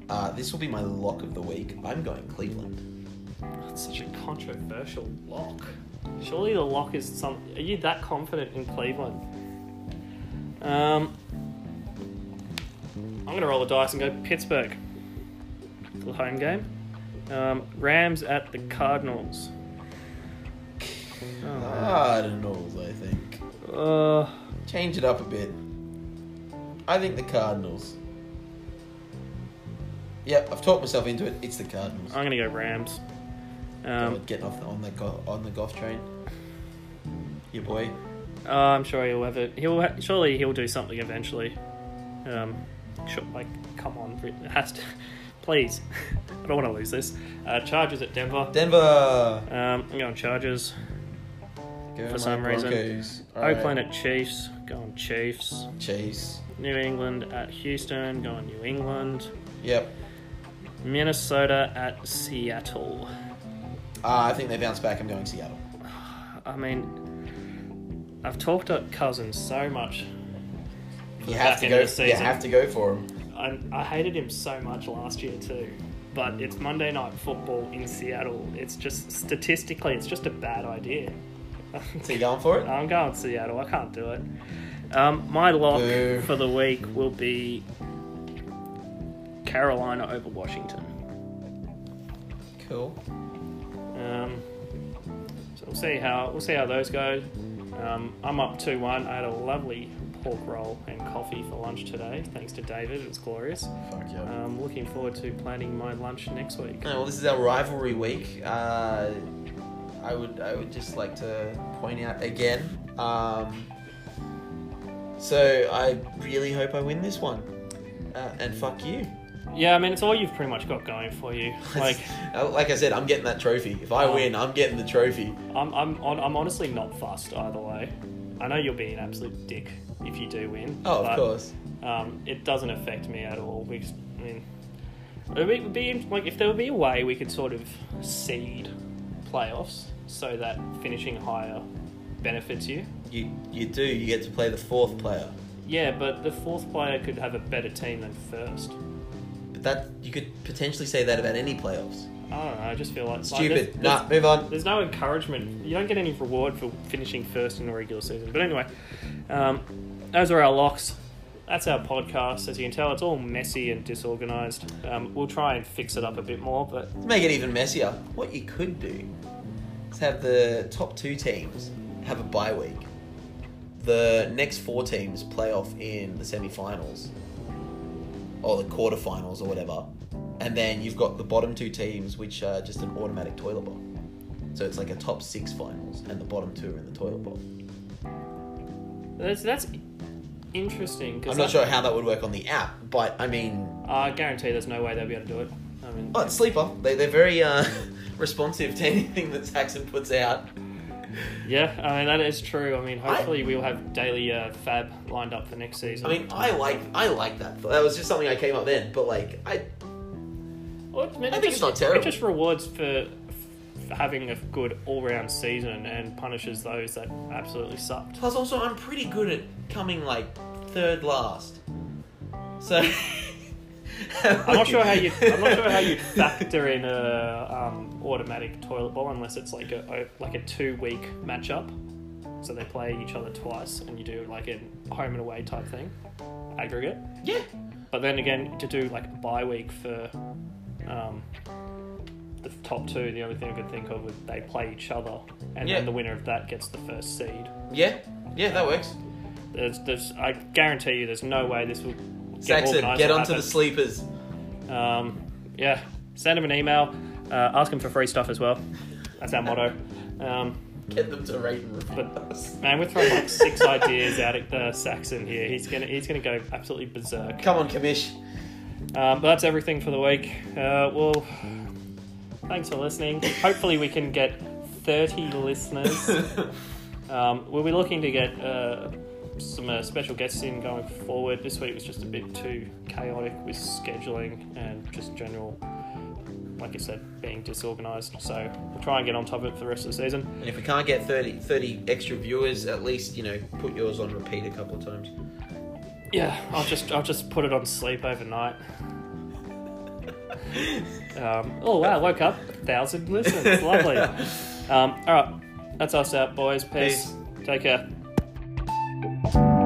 Uh, this will be my lock of the week. I'm going Cleveland. That's such a controversial lock. Surely the lock is some. Are you that confident in Cleveland? Um, I'm gonna roll the dice and go Pittsburgh for the home game. Um, Rams at the Cardinals. Oh, Cardinals, I think. uh, Change it up a bit. I think the Cardinals. Yep, I've talked myself into it. It's the Cardinals. I'm gonna go Rams. Um, Getting off the, on the go, on the Goff train. Your boy. Uh, I'm sure he'll have it. He'll ha- surely he'll do something eventually. Um, sure, like come on, it has to. *laughs* Please, *laughs* I don't want to lose this. Uh, Chargers at Denver. Denver. Um, I'm going Chargers. Go For some reason. Alright. Oakland at Chiefs. Going Chiefs. Chase. New England at Houston. Going New England. Yep. Minnesota at Seattle. Uh, I think they bounce back. I'm going Seattle. I mean, I've talked to Cousins so much. You have to go. You have to go for him. I, I hated him so much last year too. But it's Monday night football in Seattle. It's just statistically, it's just a bad idea. *laughs* So you going for it? I'm going to Seattle. I can't do it. Um, my lock Boo. for the week will be Carolina over Washington. Cool. Um, so we'll see how we'll see how those go. Um, I'm up two one. I had a lovely pork roll and coffee for lunch today, thanks to David. It was glorious. Fuck yeah. Um, looking forward to planning my lunch next week. Well, this is our rivalry week. Uh, I would I would just like to point out again. Um, so I really hope I win this one, uh, and fuck you. Yeah, I mean it's all you've pretty much got going for you. *laughs* Like Uh, like I said, I'm getting that trophy. If I Oh. win, I'm getting the trophy. I'm I'm on, I'm honestly not fussed either way. I know you'll be an absolute dick if you do win. Oh, but, of course. Um, it doesn't affect me at all. Because, I mean, it would be like if there would be a way we could sort of seed playoffs so that finishing higher benefits you. You you do. You get to play the fourth player, Yeah, but the fourth player could have a better team than first. That you could potentially say that about any playoffs. I don't know. I just feel like like, Stupid. there's- nah, move on. There's no encouragement. You don't get any reward for finishing first in the regular season. But anyway, um, those are our locks. That's our podcast. As you can tell, it's all messy and disorganized. Um, we'll try and fix it up a bit more, but To make it even messier, what you could do is have the top two teams have a bye week. The next four teams play off in the semi-finals or the quarterfinals or whatever, and then you've got the bottom two teams, which are just an automatic toilet bowl. So it's like a top six finals, and the bottom two are in the toilet bowl. that's, that's interesting. Cause I'm not sure how that would work on the app, but I mean, I guarantee there's no way they'll be able to do it. I mean, oh, it's Sleeper. They they're very uh, *laughs* responsive to anything that Saxon puts out. *laughs* yeah, I mean that is true. I mean, hopefully we'll have daily uh, FAAB lined up for next season. I mean, I like I like that. That was just something I came up then, but like I Well, I, mean, I think just, it's not terrible. It just rewards for, for having a good all-round season and punishes those that absolutely sucked. plus also I'm pretty good at coming like third last. So *laughs* I'm not sure how you. I'm not sure how you factor in a um, automatic toilet bowl unless it's like a, like a two-week matchup. So they play each other twice, and you do like a home and away type thing, aggregate. Yeah. But then again, to do like a bye week for um, the top two, the only thing I could think of was they play each other, and Yeah. then the winner of that gets the first seed. Yeah, yeah, that works. There's, there's, I guarantee you, there's no way this will Saxon, organised get or onto the sleepers. Um, yeah, send him an email. Uh, ask him for free stuff as well. That's our motto. Um, Get them to rate and review But- us. man, we're throwing like six *laughs* ideas out at uh, Saxon here. He's gonna he's gonna go absolutely berserk. Come on, Commish. Um, but that's everything for the week. Uh, well, thanks for listening. Hopefully, we can get thirty listeners. *laughs* Um, we'll be looking to get uh, some uh, special guests in going forward. This week was just a bit too chaotic with scheduling and just general, like I said, being disorganised. So we'll try and get on top of it for the rest of the season. And if we can't get 30, 30 extra viewers, at least, you know, put yours on repeat a couple of times. Yeah, I'll just I'll just put it on sleep overnight. Um, oh wow, woke up a thousand listens. Lovely. *laughs* Um, all right, that's us out, boys. Peace. Peace. Take care. Thank you.